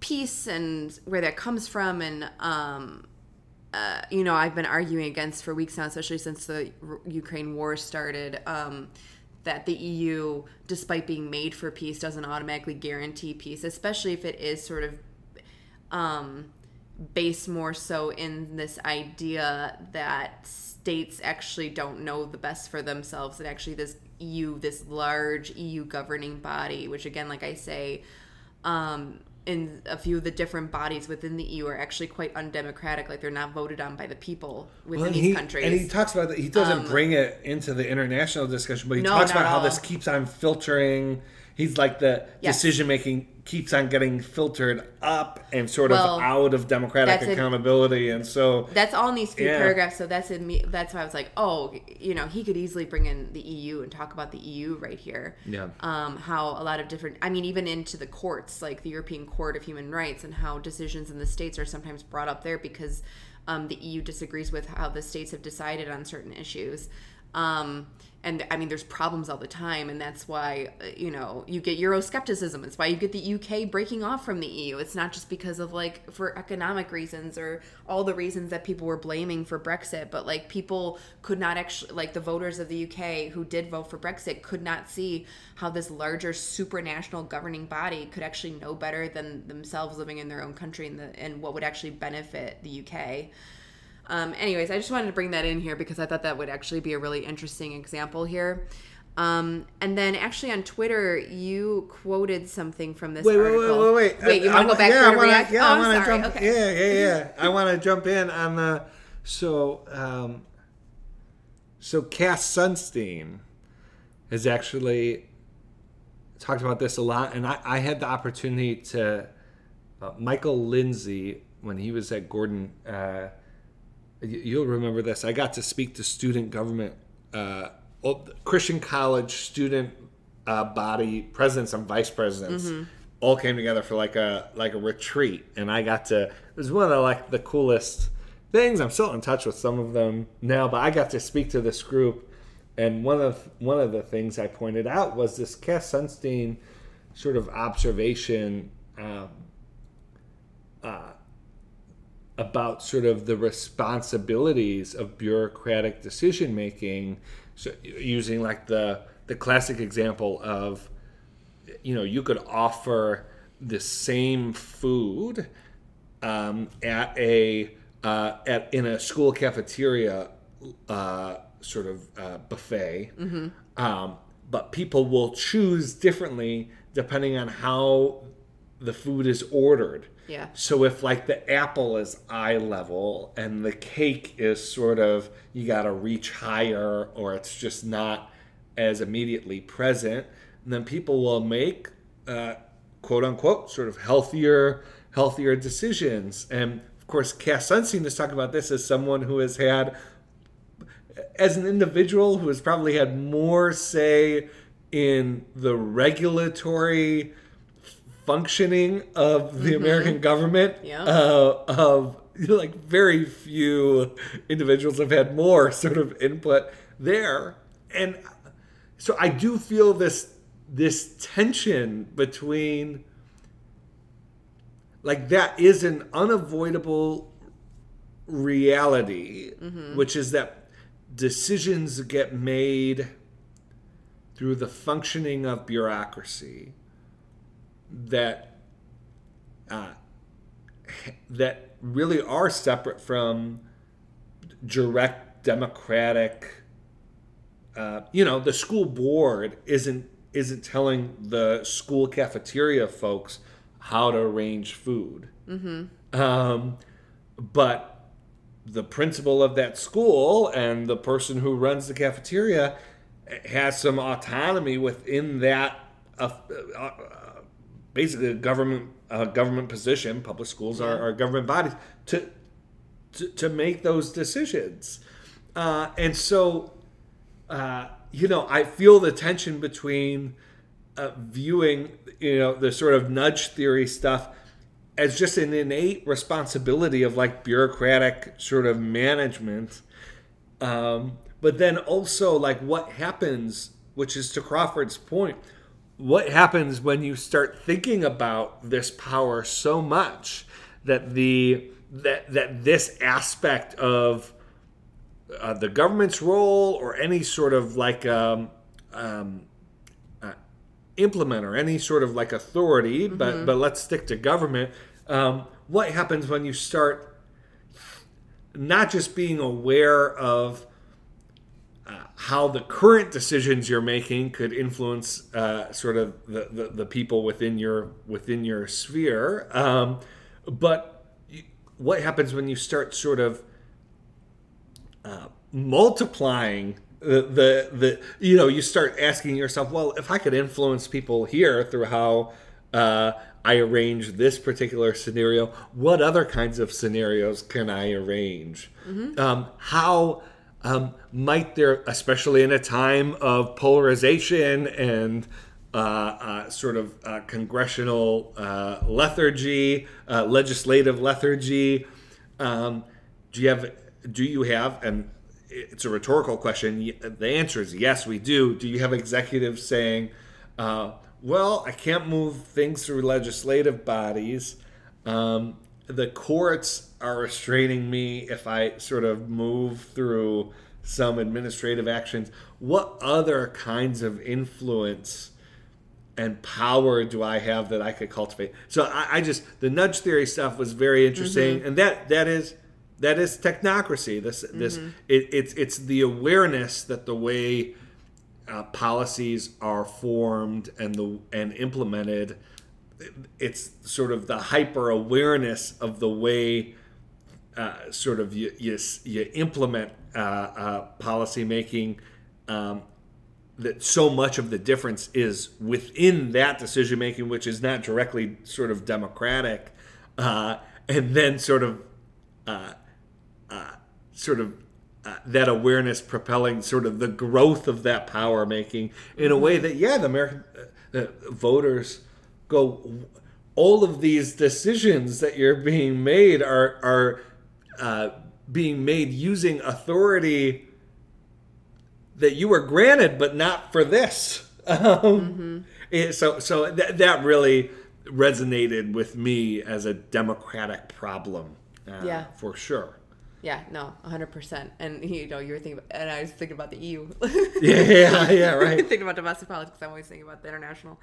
peace and where that comes from, and um, you know, I've been arguing against for weeks now, especially since the R- Ukraine war started. Um, that the EU, despite being made for peace, doesn't automatically guarantee peace, especially if it is sort of um, based more so in this idea that states actually don't know the best for themselves and actually this EU this large EU governing body which again like I say um in a few of the different bodies within the EU are actually quite undemocratic like they're not voted on by the people within
Well,
these
he,
countries
And he talks about that. He doesn't
Um,
bring it into the international discussion, but he
No,
talks about how this keeps on filtering. He's like the
Yes.
decision making keeps on getting filtered up and sort
Well,
of out of democratic accountability, and so
That's all in these few
Yeah.
paragraphs. So that's in me. That's why I was like, oh, you know, he could easily bring in the EU and talk about the EU right here.
Yeah.
Um, how a lot of different. I mean, even into the courts, like the European Court of Human Rights, and how decisions in the states are sometimes brought up there because um, the EU disagrees with how the states have decided on certain issues. Um, and I mean, there's problems all the time, and that's why uh, you know you get Euroscepticism. It's why you get the UK breaking off from the EU. It's not just because of like for economic reasons or all the reasons that people were blaming for Brexit, but like people could not actually like the voters of the UK who did vote for Brexit could not see how this larger supranational governing body could actually know better than themselves living in their own country and the and what would actually benefit the UK. Um, anyways, I just wanted to bring that in here because I thought that would actually be a really interesting example here. Um, and then actually on Twitter, you quoted something from this
wait, wait, wait, wait, wait.
Wait, you want to go back
yeah,
to react?
Yeah,
oh,
I
I'm
want to
sorry.
jump.
Okay.
Yeah, yeah, yeah. I want to jump in on the so um, so Cass Sunstein has actually talked about this a lot, and I, I had the opportunity to uh, Michael Lindsay when he was at Gordon. Uh, you'll remember this. I got to speak to student government, uh, Christian college student uh, body presidents and vice presidents. All came together for like a like a retreat, and I got to. It was one of the, like the coolest things. I'm still in touch with some of them now, but I got to speak to this group, and one of one of the things I pointed out was this Cass Sunstein sort of observation. Um, uh, about sort of the responsibilities of bureaucratic decision making so using like the the classic example of you know you could offer the same food um, at a uh, at in a school cafeteria uh, sort of uh, buffet. Um, but people will choose differently depending on how the food is ordered
Yeah.
so if like the apple is eye level and the cake is sort of you got to reach higher or it's just not as immediately present, then people will make uh, quote unquote sort of healthier healthier decisions. And of course, Cass Sunstein is talking about this as someone who has had as an individual who has probably had more say in the regulatory functioning of the American government
Yeah.
uh, of like very few individuals have had more sort of input there, and so I do feel this this tension between like that is an unavoidable reality, mm-hmm. which is that decisions get made through the functioning of bureaucracy that uh, that really are separate from direct democratic uh, you know the school board isn't isn't telling the school cafeteria folks how to arrange food mm-hmm. um, but the principal of that school and the person who runs the cafeteria has some autonomy within that uh, uh, basically a government uh, government position public schools are, are, government bodies to, to, to make those decisions uh, and so uh, you know i feel the tension between uh, viewing you know the sort of nudge theory stuff as just an innate responsibility of like bureaucratic sort of management. Um, but then also like what happens, which is to Crawford's point, what happens when you start thinking about this power so much that the that that this aspect of uh, the government's role or any sort of like um, um, implement or any sort of like authority, mm-hmm. but but let's stick to government. Um, what happens when you start not just being aware of uh, how the current decisions you're making could influence uh, sort of the, the, the, people within your within your sphere, um, but what happens when you start sort of uh, multiplying the, the the you know you start asking yourself, well, if I could influence people here through how uh, I arrange this particular scenario, what other kinds of scenarios can I arrange? Mm-hmm. Um, how um, might there, especially in a time of polarization and uh, uh, sort of uh, congressional uh, lethargy, uh, legislative lethargy, um, do you have do you have and it's a rhetorical question. The answer is yes, we do. Do you have executives saying, uh, well, I can't move things through legislative bodies? Um, the courts are restraining me if I sort of move through some administrative actions. What other kinds of influence and power do I have that I could cultivate? So I, I just the nudge theory stuff was very interesting, mm-hmm. and that that is that is technocracy. This this mm-hmm. it, it's it's the awareness that the way uh, policies are formed and the and implemented, it's sort of the hyper awareness of the way. Uh, sort of you you, you implement uh, uh, policy making um, that so much of the difference is within that decision making, which is not directly sort of democratic, uh, and then sort of uh, sort of uh, that awareness propelling sort of the growth of that power making in a way that yeah the american uh, uh, voters go all of these decisions that you're being made are are uh, being made using authority that you were granted but not for this. Um, mm-hmm. so so that, that really resonated with me as a democratic problem uh, yeah. for sure
yeah, no, 100%. And, you know, you were thinking about, and I was thinking about the EU.
yeah, yeah, yeah, right.
thinking about domestic politics. I'm always thinking about the international.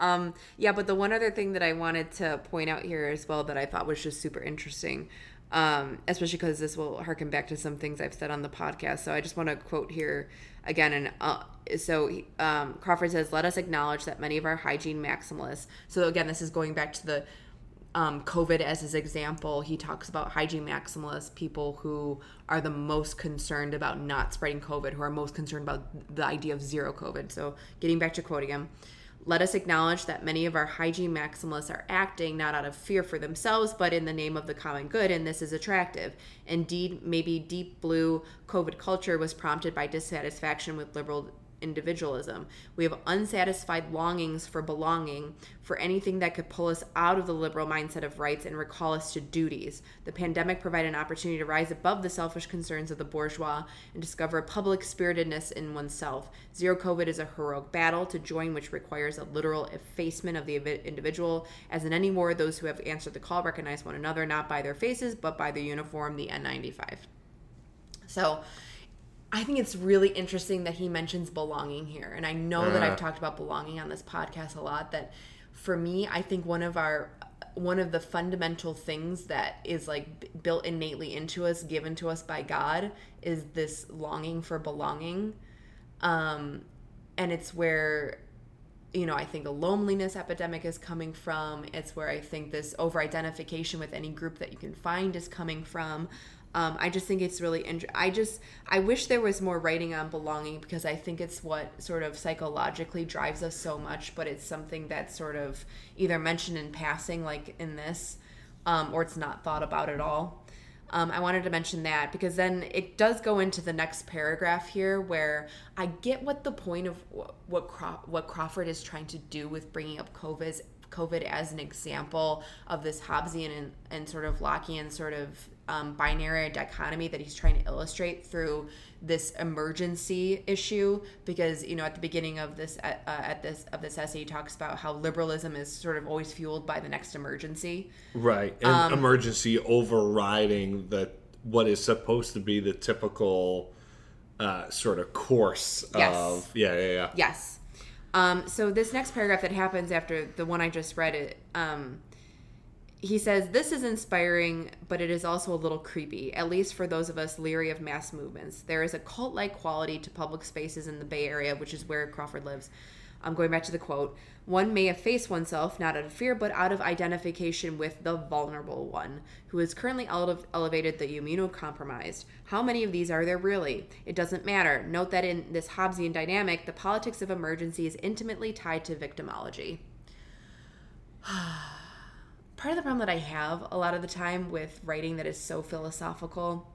Um, yeah, but the one other thing that I wanted to point out here as well that I thought was just super interesting, um, especially because this will harken back to some things I've said on the podcast. So I just want to quote here again. And uh, so um, Crawford says, let us acknowledge that many of our hygiene maximalists, so again, this is going back to the um, COVID as his example, he talks about hygiene maximalists, people who are the most concerned about not spreading COVID, who are most concerned about the idea of zero COVID. So, getting back to quoting him, let us acknowledge that many of our hygiene maximalists are acting not out of fear for themselves, but in the name of the common good, and this is attractive. Indeed, maybe deep blue COVID culture was prompted by dissatisfaction with liberal individualism. We have unsatisfied longings for belonging, for anything that could pull us out of the liberal mindset of rights and recall us to duties. The pandemic provided an opportunity to rise above the selfish concerns of the bourgeois and discover a public spiritedness in oneself. Zero COVID is a heroic battle to join, which requires a literal effacement of the individual. As in any war, those who have answered the call recognize one another not by their faces, but by their uniform, the N95. So, I think it's really interesting that he mentions belonging here. And I know that I've talked about belonging on this podcast a lot that for me, I think one of our one of the fundamental things that is like built innately into us, given to us by God, is this longing for belonging. Um, and it's where you know, I think a loneliness epidemic is coming from. It's where I think this over identification with any group that you can find is coming from. Um, I just think it's really. I just I wish there was more writing on belonging because I think it's what sort of psychologically drives us so much. But it's something that's sort of either mentioned in passing, like in this, um, or it's not thought about at all. Um, I wanted to mention that because then it does go into the next paragraph here, where I get what the point of what Craw- what Crawford is trying to do with bringing up COVID COVID as an example of this Hobbesian and, and sort of Lockean sort of um, binary dichotomy that he's trying to illustrate through this emergency issue because you know at the beginning of this uh, at this of this essay he talks about how liberalism is sort of always fueled by the next emergency
right and emergency overriding the what is supposed to be the typical uh, sort of course
Yes.
of yeah yeah yeah
Yes. Um, so this next paragraph that happens after the one I just read it, um, he says this is inspiring, but it is also a little creepy, at least for those of us leery of mass movements. There is a cult-like quality to public spaces in the Bay Area, which is where Crawford lives. I'm going back to the quote. One may efface oneself not out of fear, but out of identification with the vulnerable one, who is currently ele- elevated the immunocompromised. How many of these are there really? It doesn't matter. Note that in this Hobbesian dynamic, the politics of emergency is intimately tied to victimology. Part of the problem that I have a lot of the time with writing that is so philosophical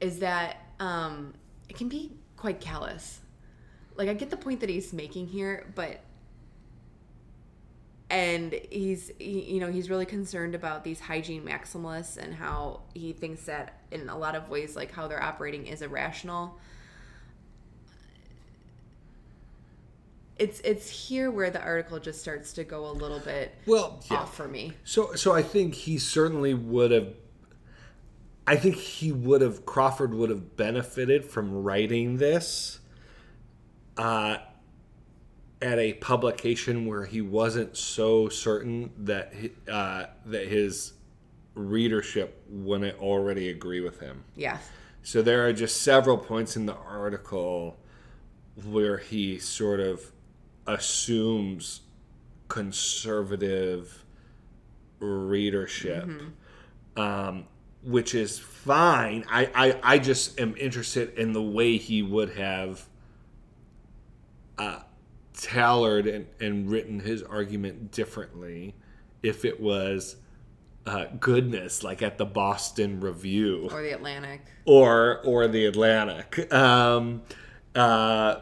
is that um, it can be quite callous like I get the point that he's making here, but and he's he, you know he's really concerned about these hygiene maximalists and how he thinks that in a lot of ways like how they're operating is irrational. It's it's here where the article just starts to go a little bit
well yeah.
off for me.
So, so I think he certainly would have. I think he would have. Crawford would have benefited from writing this uh, at a publication where he wasn't so certain that uh, that his readership wouldn't already agree with him.
Yes.
So there are just several points in the article where he sort of assumes conservative readership, um, which is fine. I, I, I just am interested in the way he would have uh, tailored and, and written his argument differently if it was uh, goodness, like at the Boston Review
Or the Atlantic.
or or the Atlantic. Um, uh,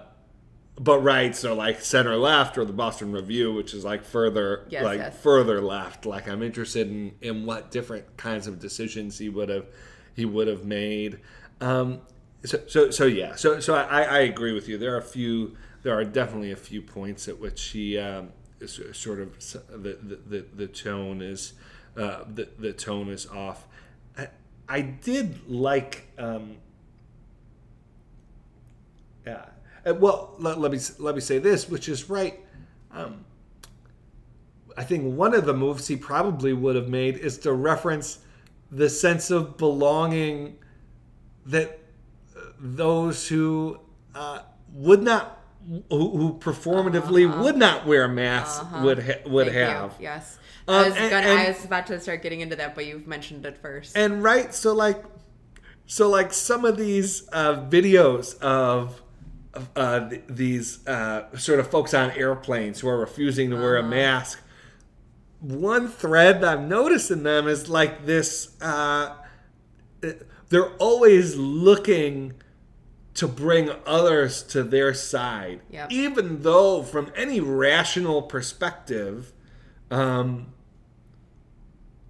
but right, so like center left or the Boston Review, which is like further
Yes,
like
yes.
further left. Like I'm interested in in what different kinds of decisions he would have he would have made. Um, so so so yeah. So so I, I agree with you. There are a few. There are definitely a few points at which he um, is sort of the the, the, the tone is uh, the the tone is off. I, I did like. Um, yeah. Uh, Well, let, let me let me say this, which is right. Um, I think one of the moves he probably would have made is to reference the sense of belonging that uh, those who uh, would not, who, who performatively would not wear masks would ha- would
Uh-huh. Thank
have.
you. Yes.
Um,
I, was
and-
gonna,
and-
I was about to start getting into that, but you've mentioned it first.
And right, so like, so like some of these uh, videos of uh, th- these uh, sort of folks on airplanes who are refusing to wear a mask. One thread that I'm noticing them is like this: uh, they're always looking to bring others to their side,
Yep.
even though from any rational perspective, um,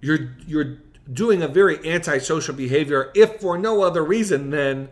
you're you're doing a very antisocial behavior if for no other reason than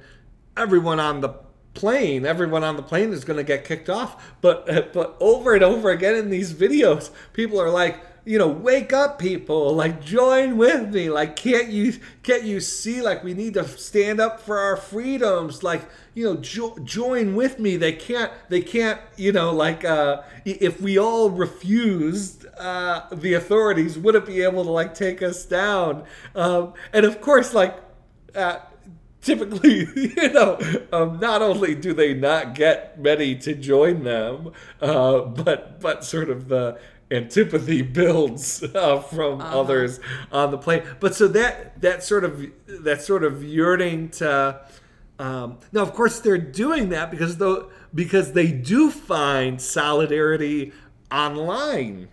everyone on the plane everyone on the plane is going to get kicked off. But but over and over again in these videos people are like you know wake up people. Like join with me. Like can't you can't you see? Like we need to stand up for our freedoms. Like you know jo- join with me. They can't they can't you know like uh if we all refused uh the authorities wouldn't be able to like take us down? Um and of course like uh typically, you know, um, not only do they not get many to join them, uh, but but sort of the antipathy builds uh, from others on the plane. But so that that sort of that sort of yearning to. Um, now, of course, they're doing that because though because they do find solidarity online,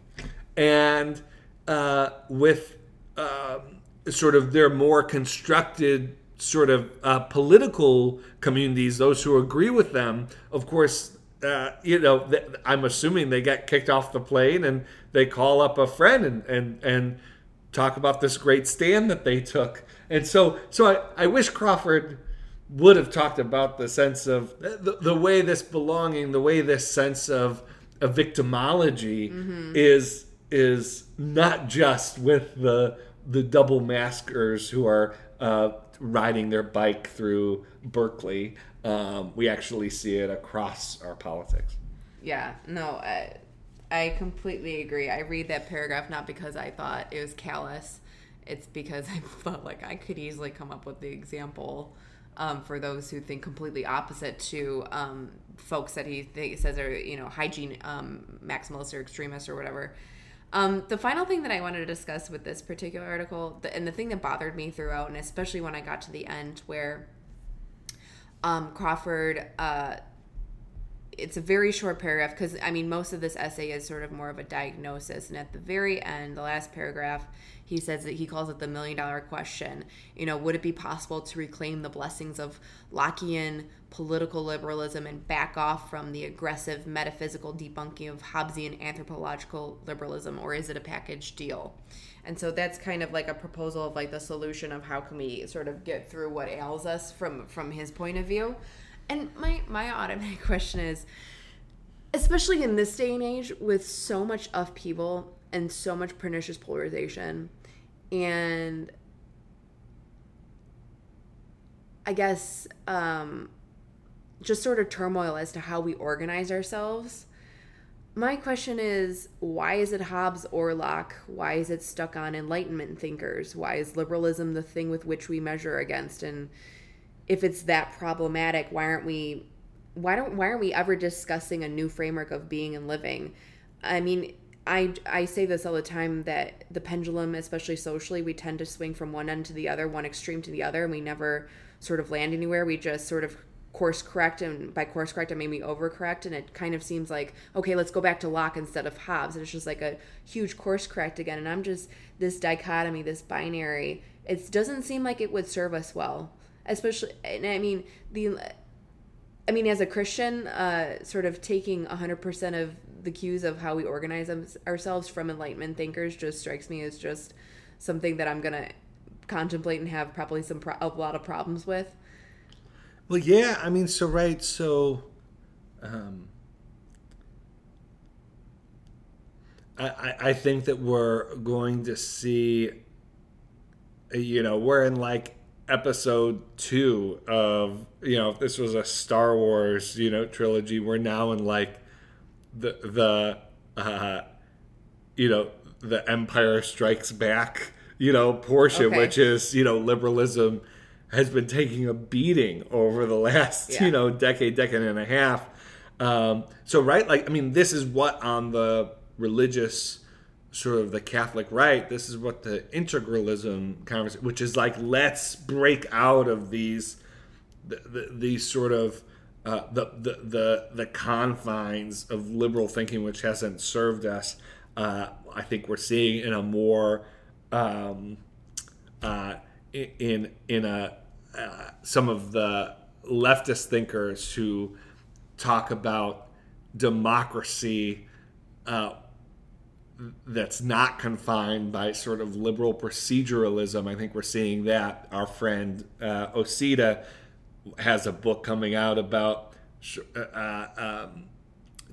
and uh, with um, sort of their more constructed sort of uh, political communities, those who agree with them, of course, uh, you know, th- I'm assuming they get kicked off the plane and they call up a friend and and and talk about this great stand that they took. And so, so I, I wish Crawford would have talked about the sense of the, the way this belonging, the way this sense of a victimology is is not just with the the double maskers who are uh, riding their bike through Berkeley. Um, we actually see it across our politics.
Yeah, no, I, I completely agree. I read that paragraph not because I thought it was callous, it's because I felt like I could easily come up with the example um, for those who think completely opposite to um, folks that he th- says are, you know, hygiene um, maximalists or extremists or whatever. Um, the final thing that I wanted to discuss with this particular article, the, and the thing that bothered me throughout, and especially when I got to the end where um, Crawford uh, it's a very short paragraph because I mean most of this essay is sort of more of a diagnosis, and at the very end, the last paragraph, he says that he calls it the million dollar question. You know, would it be possible to reclaim the blessings of Lockean political liberalism and back off from the aggressive metaphysical debunking of Hobbesian anthropological liberalism, or is it a package deal? And so that's kind of like a proposal of like the solution of how can we sort of get through what ails us from from his point of view. And my my automatic question is, especially in this day and age, with so much upheaval and so much pernicious polarization, and I guess um, just sort of turmoil as to how we organize ourselves. My question is why is it Hobbes or Locke? Why is it stuck on Enlightenment thinkers? Why is liberalism the thing with which we measure against? And if it's that problematic, why aren't we why don't why aren't we ever discussing a new framework of being and living? I mean, I I say this all the time that the pendulum, especially socially, we tend to swing from one end to the other, one extreme to the other, and we never sort of land anywhere. We just sort of course correct, and by course correct, I mean we overcorrect, and it kind of seems like okay, let's go back to Locke instead of Hobbes, and it's just like a huge course correct again. And I'm just this dichotomy, this binary. It doesn't seem like it would serve us well especially and i mean the i mean as a christian uh sort of taking 100% of the cues of how we organize ourselves from enlightenment thinkers just strikes me as just something that i'm gonna contemplate and have probably some pro- a lot of problems with.
Well, yeah, I mean, so right, so um, I I think that we're going to see, you know, we're in like episode two of, you know, if this was a Star Wars, you know, trilogy, we're now in like the the uh, you know the Empire Strikes Back, you know, portion,
Okay.
which is you know liberalism has been taking a beating over the last
Yeah.
you know decade, decade and a half. Um, so right, like I mean, this is what on the religious sort of the Catholic right, this is what the integralism conversation, which is like let's break out of these the, the, these sort of uh, the, the the the confines of liberal thinking, which hasn't served us. Uh, I think we're seeing in a more um, uh, in in a uh, some of the leftist thinkers who talk about democracy uh, that's not confined by sort of liberal proceduralism. I think we're seeing that. Our friend uh, Osita has a book coming out about uh, um,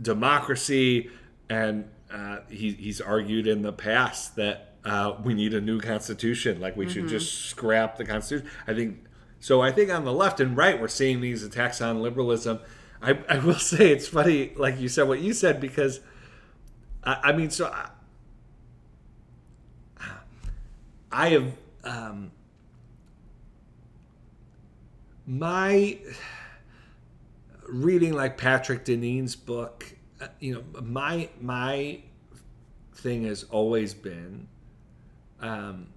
democracy, and uh, he, he's argued in the past that uh, we need a new constitution. Like we mm-hmm. should just scrap the constitution. I think so. I think on the left and right, we're seeing these attacks on liberalism. I, I will say it's funny, like you said, what you said, because I, I mean, so I, I have um, my reading like Patrick Deneen's book. Uh, you know, my my thing has always been, um,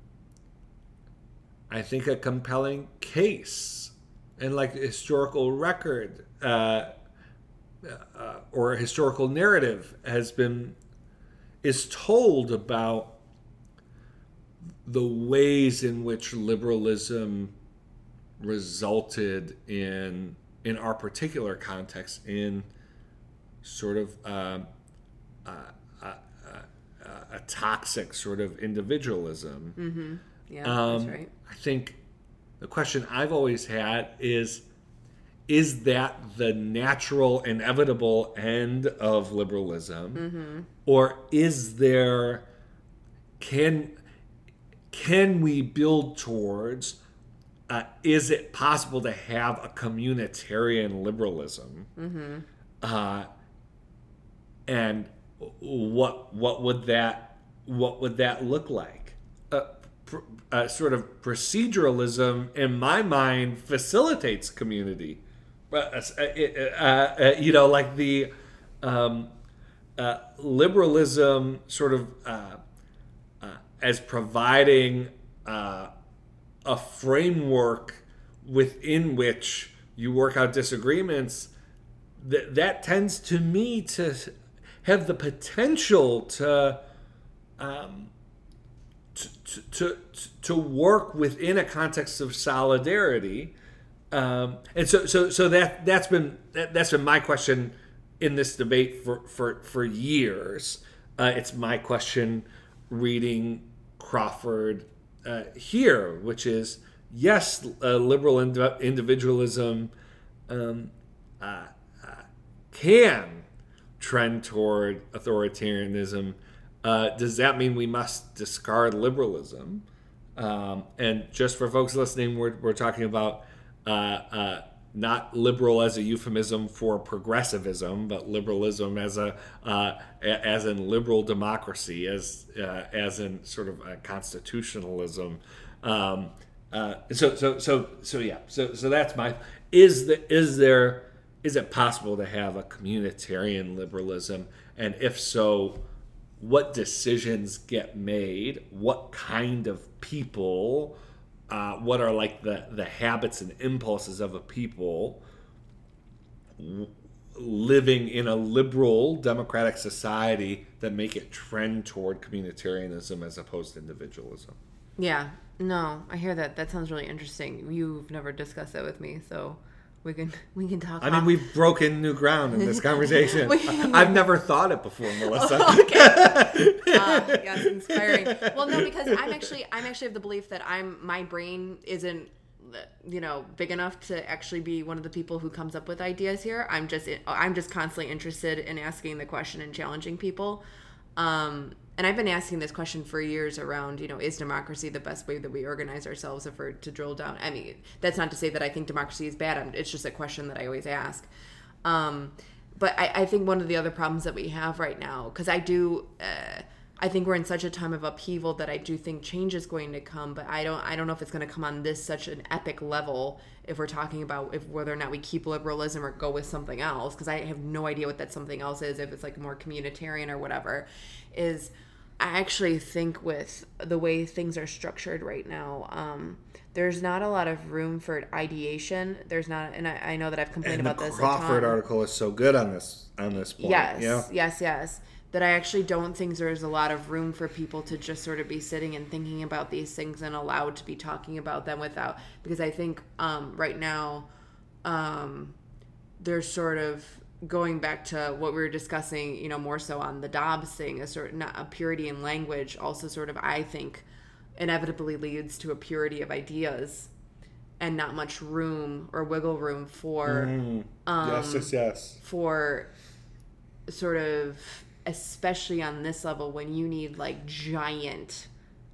I think a compelling case and like historical record uh, uh, or historical narrative has been is told about the ways in which liberalism resulted in in our particular context in sort of um, uh, uh, uh, a toxic sort of individualism.
Mm-hmm. Yeah, um, that's right.
I think the question I've always had is is that the natural, inevitable end of liberalism? Mm-hmm. Or is there, can, can we build towards, uh, is it possible to have a communitarian liberalism? Mm-hmm. Uh, and what what would that what would that look like? Uh, pr- uh, sort of proceduralism, in my mind, facilitates community. Uh, uh, uh, you know, like the um, uh, liberalism sort of uh, as providing a framework within which you work out disagreements. That that tends to me to have the potential to. Um, to, to, to work within a context of solidarity um, and so, so, so that that's been that, has been my question in this debate for for for years. Uh, it's my question reading Crawford uh, here, which is yes, uh, liberal ind- individualism um, uh, uh, can trend toward authoritarianism. Uh, does that mean we must discard liberalism? Um, and just for folks listening, we're, we're talking about uh, not liberal as a euphemism for progressivism, but liberalism as a uh, as in liberal democracy, as uh, as in sort of constitutionalism. Um, uh, so so so so yeah. So so that's my is the is there is it possible to have a communitarian liberalism, and if so, what decisions get made? What kind of people? Uh, what are like the, the habits and impulses of a people living in a liberal democratic society that make it trend toward communitarianism as opposed to individualism.
Yeah, no, I hear that. That sounds really interesting. You've never discussed that with me, so we can we can talk.
I mean, we've broken new ground in this conversation. I've never thought it before, Melissa.
Oh, okay. uh, yes, inspiring. Well, no, because I'm actually I'm actually of the belief that I'm my brain isn't you know big enough to actually be one of the people who comes up with ideas here. I'm just I'm just constantly interested in asking the question and challenging people. Um, and I've been asking this question for years around, you know, is democracy the best way that we organize ourselves if we're to drill down? I mean, that's not to say that I think democracy is bad. It's just a question that I always ask. Um, but I, I, think one of the other problems that we have right now, because I do, uh, I think we're in such a time of upheaval that I do think change is going to come, but I don't, I don't know if it's going to come on this such an epic level if we're talking about if whether or not we keep liberalism or go with something else, because I have no idea what that something else is, if it's like more communitarian or whatever is I actually think with the way things are structured right now, um, there's not a lot of room for ideation. There's not, and I, I know that I've complained about this.
and
about the this.
Crawford article is so good on this on this point.
Yes,
yeah.
yes, yes. That I actually don't think there's a lot of room for people to just sort of be sitting and thinking about these things and allowed to be talking about them without because I think um, right now um, there's sort of going back to what we were discussing, you know, more so on the Dobbs thing, a sort of not a purity in language, also sort of I think inevitably leads to a purity of ideas and not much room or wiggle room for
Mm.
um,
yes, yes, yes.
for sort of especially on this level when you need like giant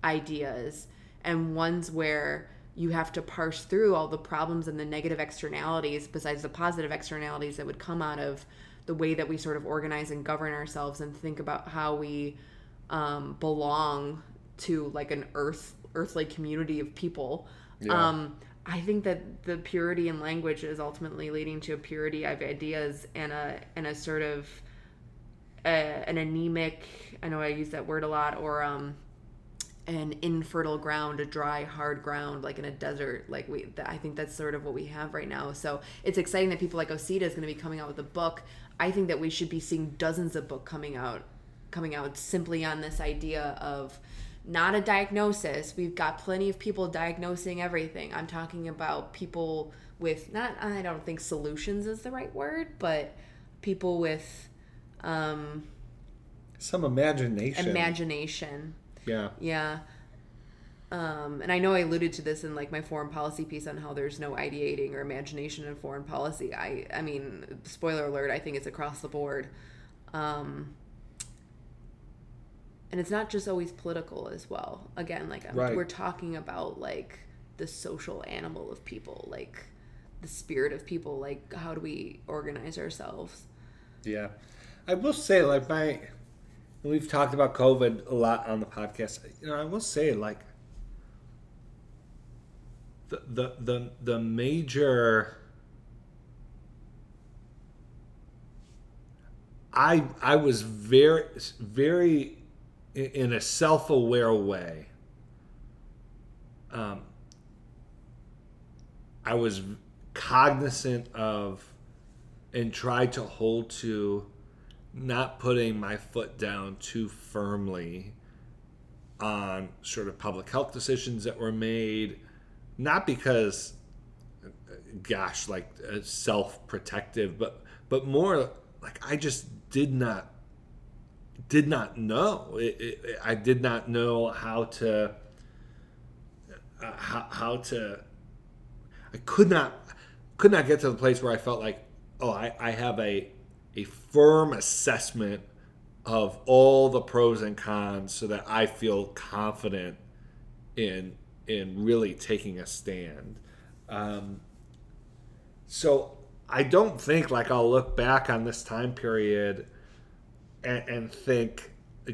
ideas and ones where you have to parse through all the problems and the negative externalities besides the positive externalities that would come out of the way that we sort of organize and govern ourselves and think about how we um, belong to like an earth earthly community of people
Yeah.
um, I think that the purity in language is ultimately leading to a purity of ideas and a and a sort of a, an anemic. I know I use that word a lot, or um, an infertile ground, a dry, hard ground, like in a desert. Like we, th- I think that's sort of what we have right now. So it's exciting that people like Osita is going to be coming out with a book. I think that we should be seeing dozens of book coming out, coming out simply on this idea of not a diagnosis. We've got plenty of people diagnosing everything. I'm talking about people with not. I don't think solutions is the right word, but people with um,
Some imagination.
imagination.
yeah.
Yeah. Um, and I know I alluded to this in like my foreign policy piece on how there's no ideating or imagination in foreign policy. I, I mean, spoiler alert, I think it's across the board. Um, and it's not just always political as well. Again, like
Right.
we're talking about like the social animal of people, like the spirit of people. Like how do we organize ourselves?
Yeah. I will say, like, my. We've talked about COVID a lot on the podcast. You know, I will say, like, the the the, the major. I I was very very in a self aware way. Um, I was cognizant of and tried to hold to not putting my foot down too firmly on sort of public health decisions that were made, not because, gosh, like uh, self-protective, but but more like I just did not did not know. It, it, I did not know how to uh, how, how to. I could not could not get to the place where I felt like, oh, I, I have a a firm assessment of all the pros and cons so that I feel confident in in really taking a stand. Um, so I don't think like I'll look back on this time period and, and think,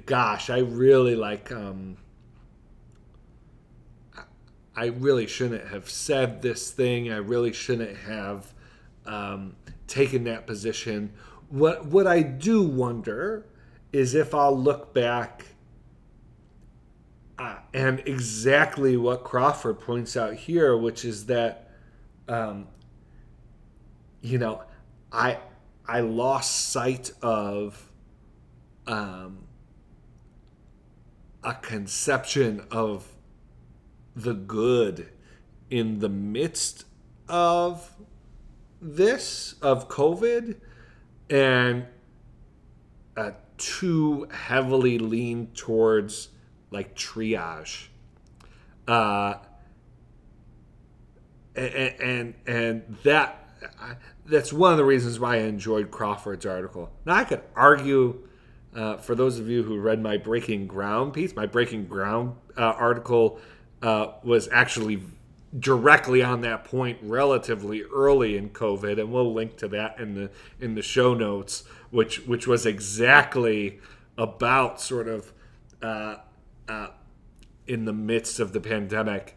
gosh, I really like um, I really shouldn't have said this thing. I really shouldn't have um, taken that position. What what I do wonder is if I'll look back uh, and exactly what Crawford points out here, which is that um, you know I I lost sight of um, a conception of the good in the midst of this of COVID and uh, too heavily lean towards like triage. Uh, and and, and that that's one of the reasons why I enjoyed Crawford's article. Now I could argue, uh, for those of you who read my Breaking Ground piece, my Breaking Ground uh, article uh, was actually directly on that point relatively early in COVID, and we'll link to that in the in the show notes, which which was exactly about sort of uh, uh, in the midst of the pandemic,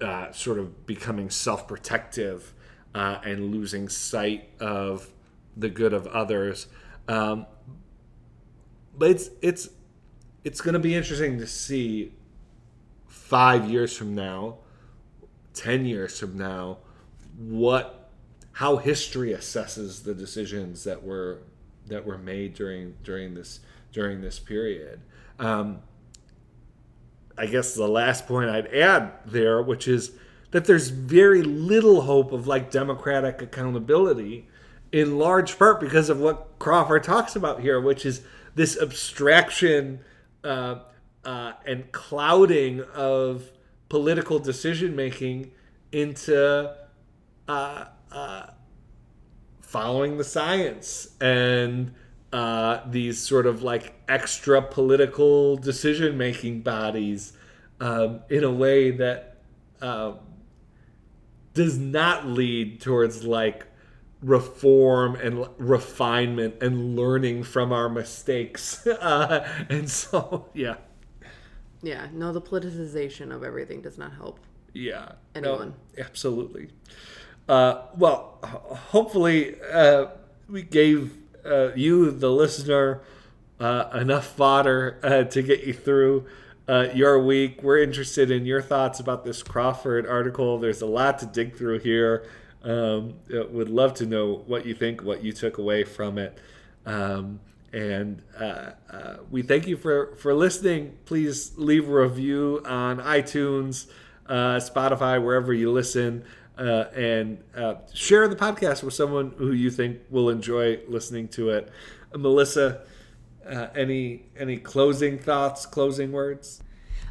uh, sort of becoming self-protective uh, and losing sight of the good of others. Um, but it's it's it's going to be interesting to see five years from now, ten years from now, what how history assesses the decisions that were that were made during during this during this period. Um, I guess the last point I'd add there, which is that there's very little hope of like democratic accountability in large part because of what Crawford talks about here, which is this abstraction uh, uh, and clouding of political decision making into uh, uh, following the science and uh, these sort of like extra political decision making bodies um, in a way that uh, does not lead towards like reform and refinement and learning from our mistakes. Uh, and so, yeah.
Yeah, no, the politicization of everything does not help.
Yeah.
Anyone.
No, absolutely. Uh, well, hopefully, uh, we gave uh, you, the listener, uh, enough fodder uh, to get you through uh, your week. We're interested in your thoughts about this Crawford article. There's a lot to dig through here. Um, would love to know what you think, what you took away from it. Um, and uh, uh, we thank you for, for listening. Please leave a review on iTunes, uh, Spotify, wherever you listen, uh, and uh, share the podcast with someone who you think will enjoy listening to it. Melissa, uh, any any closing thoughts, closing words?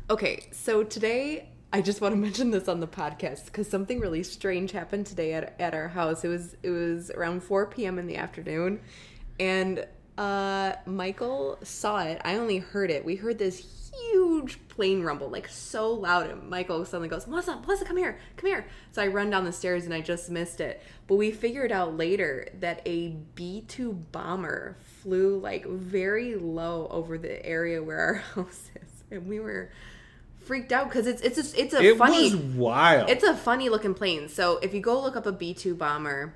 Okay, so today I just want to mention this on the podcast because something really strange happened today at, at our house. It was it was around 4 p.m. in the afternoon, and uh, Michael saw it. I only heard it. We heard this huge plane rumble, like so loud. And Michael suddenly goes, Melissa, Melissa, come here, come here. So I run down the stairs and I just missed it. But we figured out later that a B 2 bomber flew like very low over the area where our house is. And we were freaked out because it's it's a, it's a
It
funny
was wild.
it's a funny looking plane. So if you go look up a B two bomber,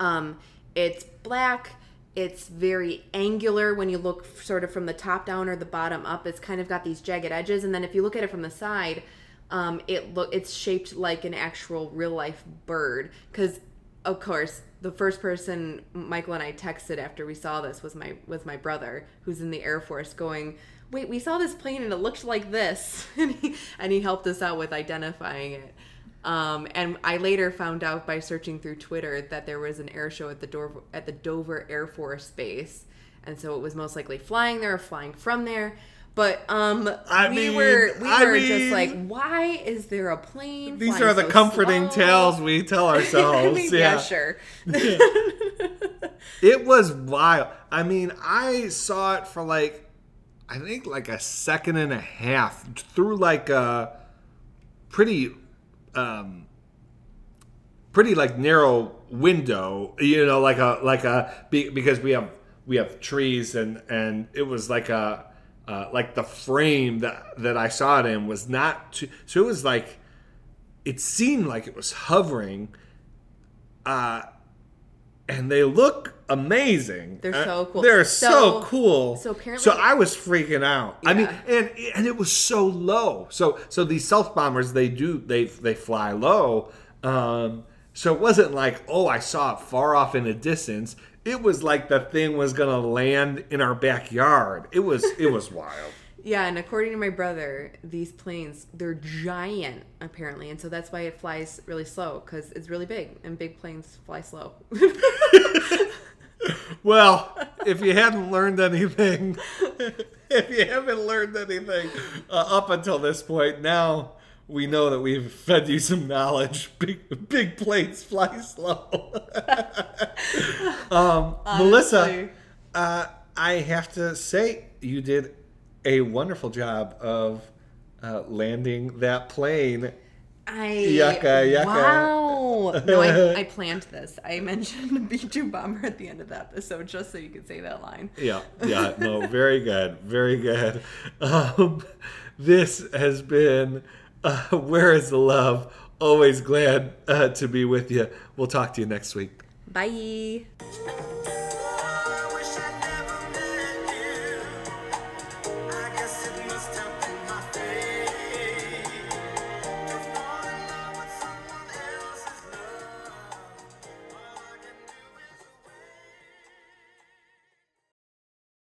um, it's black. It's very angular when you look sort of from the top down or the bottom up. It's kind of got these jagged edges, and then if you look at it from the side, um, it look it's shaped like an actual real life bird. Because of course, the first person Michael and I texted after we saw this was my was my brother, who's in the Air Force, going, "Wait, we saw this plane and it looked like this," and he and he helped us out with identifying it. Um, and I later found out by searching through Twitter that there was an air show at the Dover at the Dover Air Force Base, and so it was most likely flying there or flying from there. But um,
I
we
mean,
were we
I
were
mean-
just like, why is there a plane?
These are the
so
comforting
slow?"
tales we tell
I
ourselves.
mean,
yeah.
yeah, sure.
It was wild. I mean, I saw it for like, I think like a second and a half through like a pretty, um, pretty like narrow window. You know, like a like a because we have we have trees and and it was like a uh, like the frame that that I saw it in was not too. So it was like, it seemed like it was hovering. Uh, and they look amazing.
They're so cool.
They're so,
So-
cool.
so apparently-
so I was freaking out. I mean, and and it was so low. So so these stealth bombers, they do they they fly low. Um, so it wasn't like oh I saw it far off in the distance. It was like the thing was gonna land in our backyard. It was it was wild.
Yeah, and according to my brother, these planes they're giant apparently, and so that's why it flies really slow because it's really big, and big planes fly slow.
Well, if you hadn't learned anything, if you haven't learned anything uh, up until this point, now we know that we've fed you some knowledge. Big, big planes fly slow. um, Melissa, uh, I have to say, you did a wonderful job of uh, landing that plane.
I
Yucca, yucca.
wow. No, I, I planned this. I mentioned B two bomber at the end of the episode just so you could say that line.
Yeah, yeah, no, very good, very good. Um, this has been uh, Wear is the Love? Always glad uh, to be with you. We'll talk to you next week.
Bye.